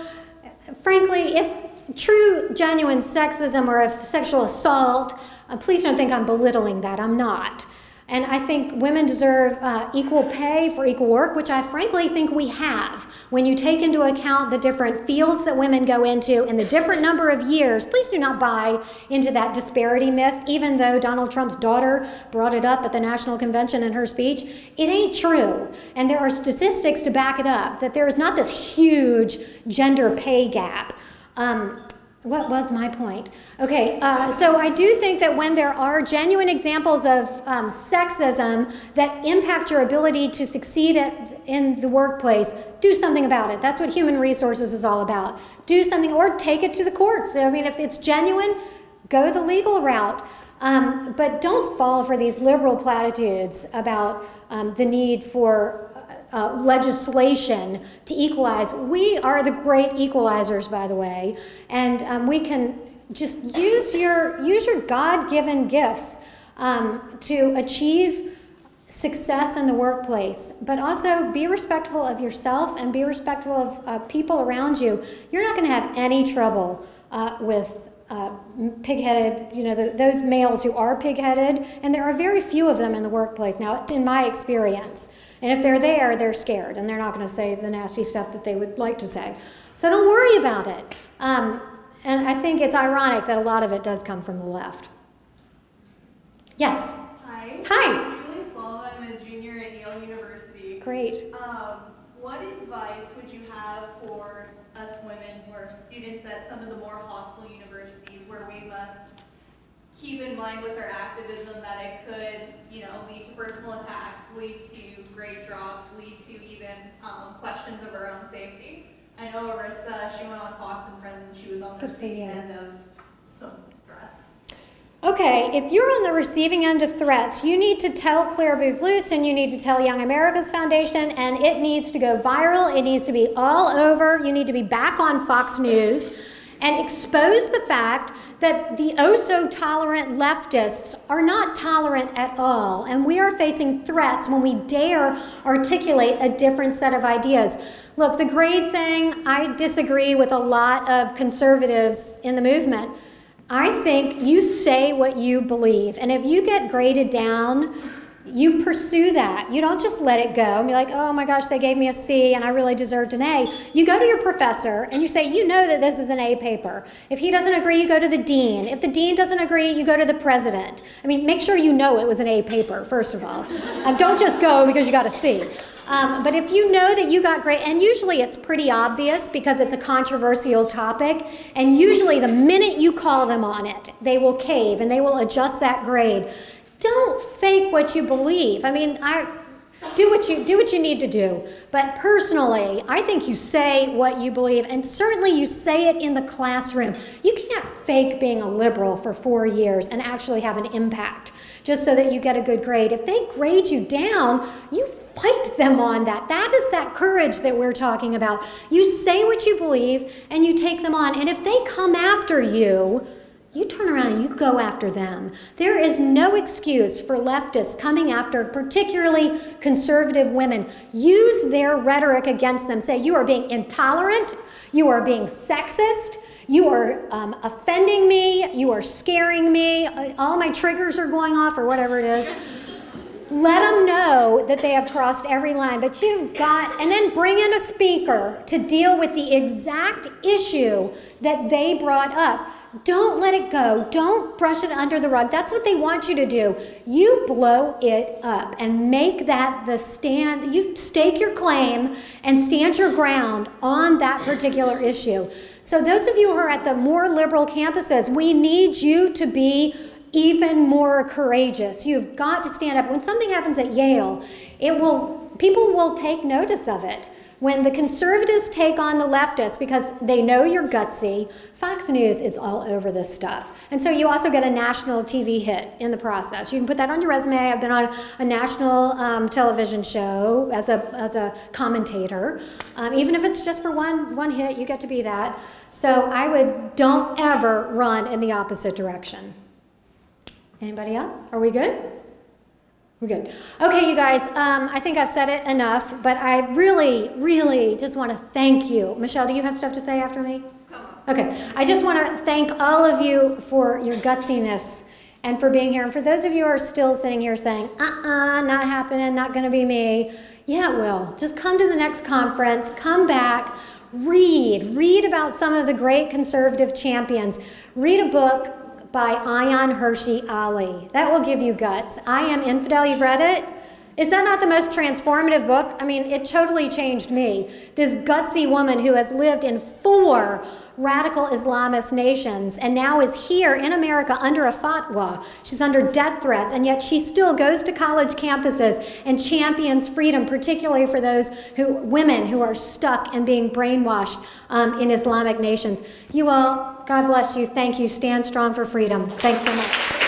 frankly, if true, genuine sexism or if sexual assault, uh, please don't think I'm belittling that. I'm not. And I think women deserve uh, equal pay for equal work, which I frankly think we have. When you take into account the different fields that women go into and the different number of years, please do not buy into that disparity myth, even though Donald Trump's daughter brought it up at the National Convention in her speech. It ain't true. And there are statistics to back it up that there is not this huge gender pay gap. Um, what was my point? Okay, uh, so I do think that when there are genuine examples of um, sexism that impact your ability to succeed at, in the workplace, do something about it. That's what human resources is all about. Do something or take it to the courts. I mean, if it's genuine, go the legal route. Um, but don't fall for these liberal platitudes about um, the need for uh, legislation to equalize. We are the great equalizers, by the way, and um, we can just use your use your God-given gifts um, to achieve success in the workplace, but also be respectful of yourself and be respectful of uh, people around you. You're not going to have any trouble uh, with uh, pig-headed, you know, the, those males who are pig-headed, and there are very few of them in the workplace now, in my experience. And if they're there, they're scared and they're not going to say the nasty stuff that they would like to say. So don't worry about it. Um, and I think it's ironic that a lot of it does come from the left. Yes? Hi. Hi. I'm Julie Sloan. I'm a junior at Yale University. Great. Um, what advice would you have for us women who are students at some of the more hostile universities where we must keep in mind with our activism that it could, you know, lead to personal attacks, lead to grade drops, lead to even um, questions of our own safety. I know Arissa, she went on Fox and Friends and she was on the receiving end of some threats. Okay, if you're on the receiving end of threats, you need to tell Clare Boothe Luce and you need to tell Young America's Foundation, and it needs to go viral. It needs to be all over. You need to be back on Fox News and expose the fact that the oh so tolerant leftists are not tolerant at all. And we are facing threats when we dare articulate a different set of ideas. Look, the grade thing, I disagree with a lot of conservatives in the movement. I think you say what you believe. And if you get graded down, you pursue that. You don't just let it go and be like, oh my gosh, they gave me a C and I really deserved an A. You go to your professor and you say, you know that this is an A paper. If he doesn't agree, you go to the dean. If the dean doesn't agree, you go to the president. I mean, make sure you know it was an A paper, first of all. Um, don't just go because you got a C. Um, but if you know that you got great, and usually it's pretty obvious because it's a controversial topic, and usually the minute you call them on it, they will cave and they will adjust that grade. Don't fake what you believe. I mean, I do what you do what you need to do. But personally, I think you say what you believe, and certainly you say it in the classroom. You can't fake being a liberal for four years and actually have an impact just so that you get a good grade. If they grade you down, you fight them on that. That is that courage that we're talking about. You say what you believe and you take them on. And if they come after you, you turn around and you go after them. There is no excuse for leftists coming after particularly conservative women. Use their rhetoric against them. Say, you are being intolerant, you are being sexist, you are um, offending me, you are scaring me, uh, all my triggers are going off, or whatever it is. Let them know that they have crossed every line, but you've got, and then bring in a speaker to deal with the exact issue that they brought up. Don't let it go. Don't brush it under the rug. That's what they want you to do. You blow it up and make that the stand. You stake your claim and stand your ground on that particular issue. So, those of you who are at the more liberal campuses, we need you to be even more courageous. You've got to stand up. When something happens at Yale, it will people will take notice of it. When the conservatives take on the leftists because they know you're gutsy, Fox News is all over this stuff. And so you also get a national TV hit in the process. You can put that on your resume. I've been on a national um, television show as a, as a commentator. Um, even if it's just for one, one hit, you get to be that. So I would, don't ever run in the opposite direction. Anybody else? Are we good? We're good. Okay, you guys, um, I think I've said it enough, but I really, really just want to thank you. Michelle, do you have stuff to say after me? Okay, I just want to thank all of you for your gutsiness and for being here. And for those of you who are still sitting here saying, uh uh-uh, uh, not happening, not going to be me, yeah, it will. Just come to the next conference, come back, read, read about some of the great conservative champions, read a book by Ayaan Hirsi Ali. That will give you guts. I Am Infidel, you've read it? Is that not the most transformative book? I mean, it totally changed me. This gutsy woman who has lived in four radical Islamist nations and now is here in America under a fatwa. She's under death threats, and yet she still goes to college campuses and champions freedom, particularly for those who women who are stuck and being brainwashed um, in Islamic nations. You all, God bless you. Thank you. Stand strong for freedom. Thanks so much.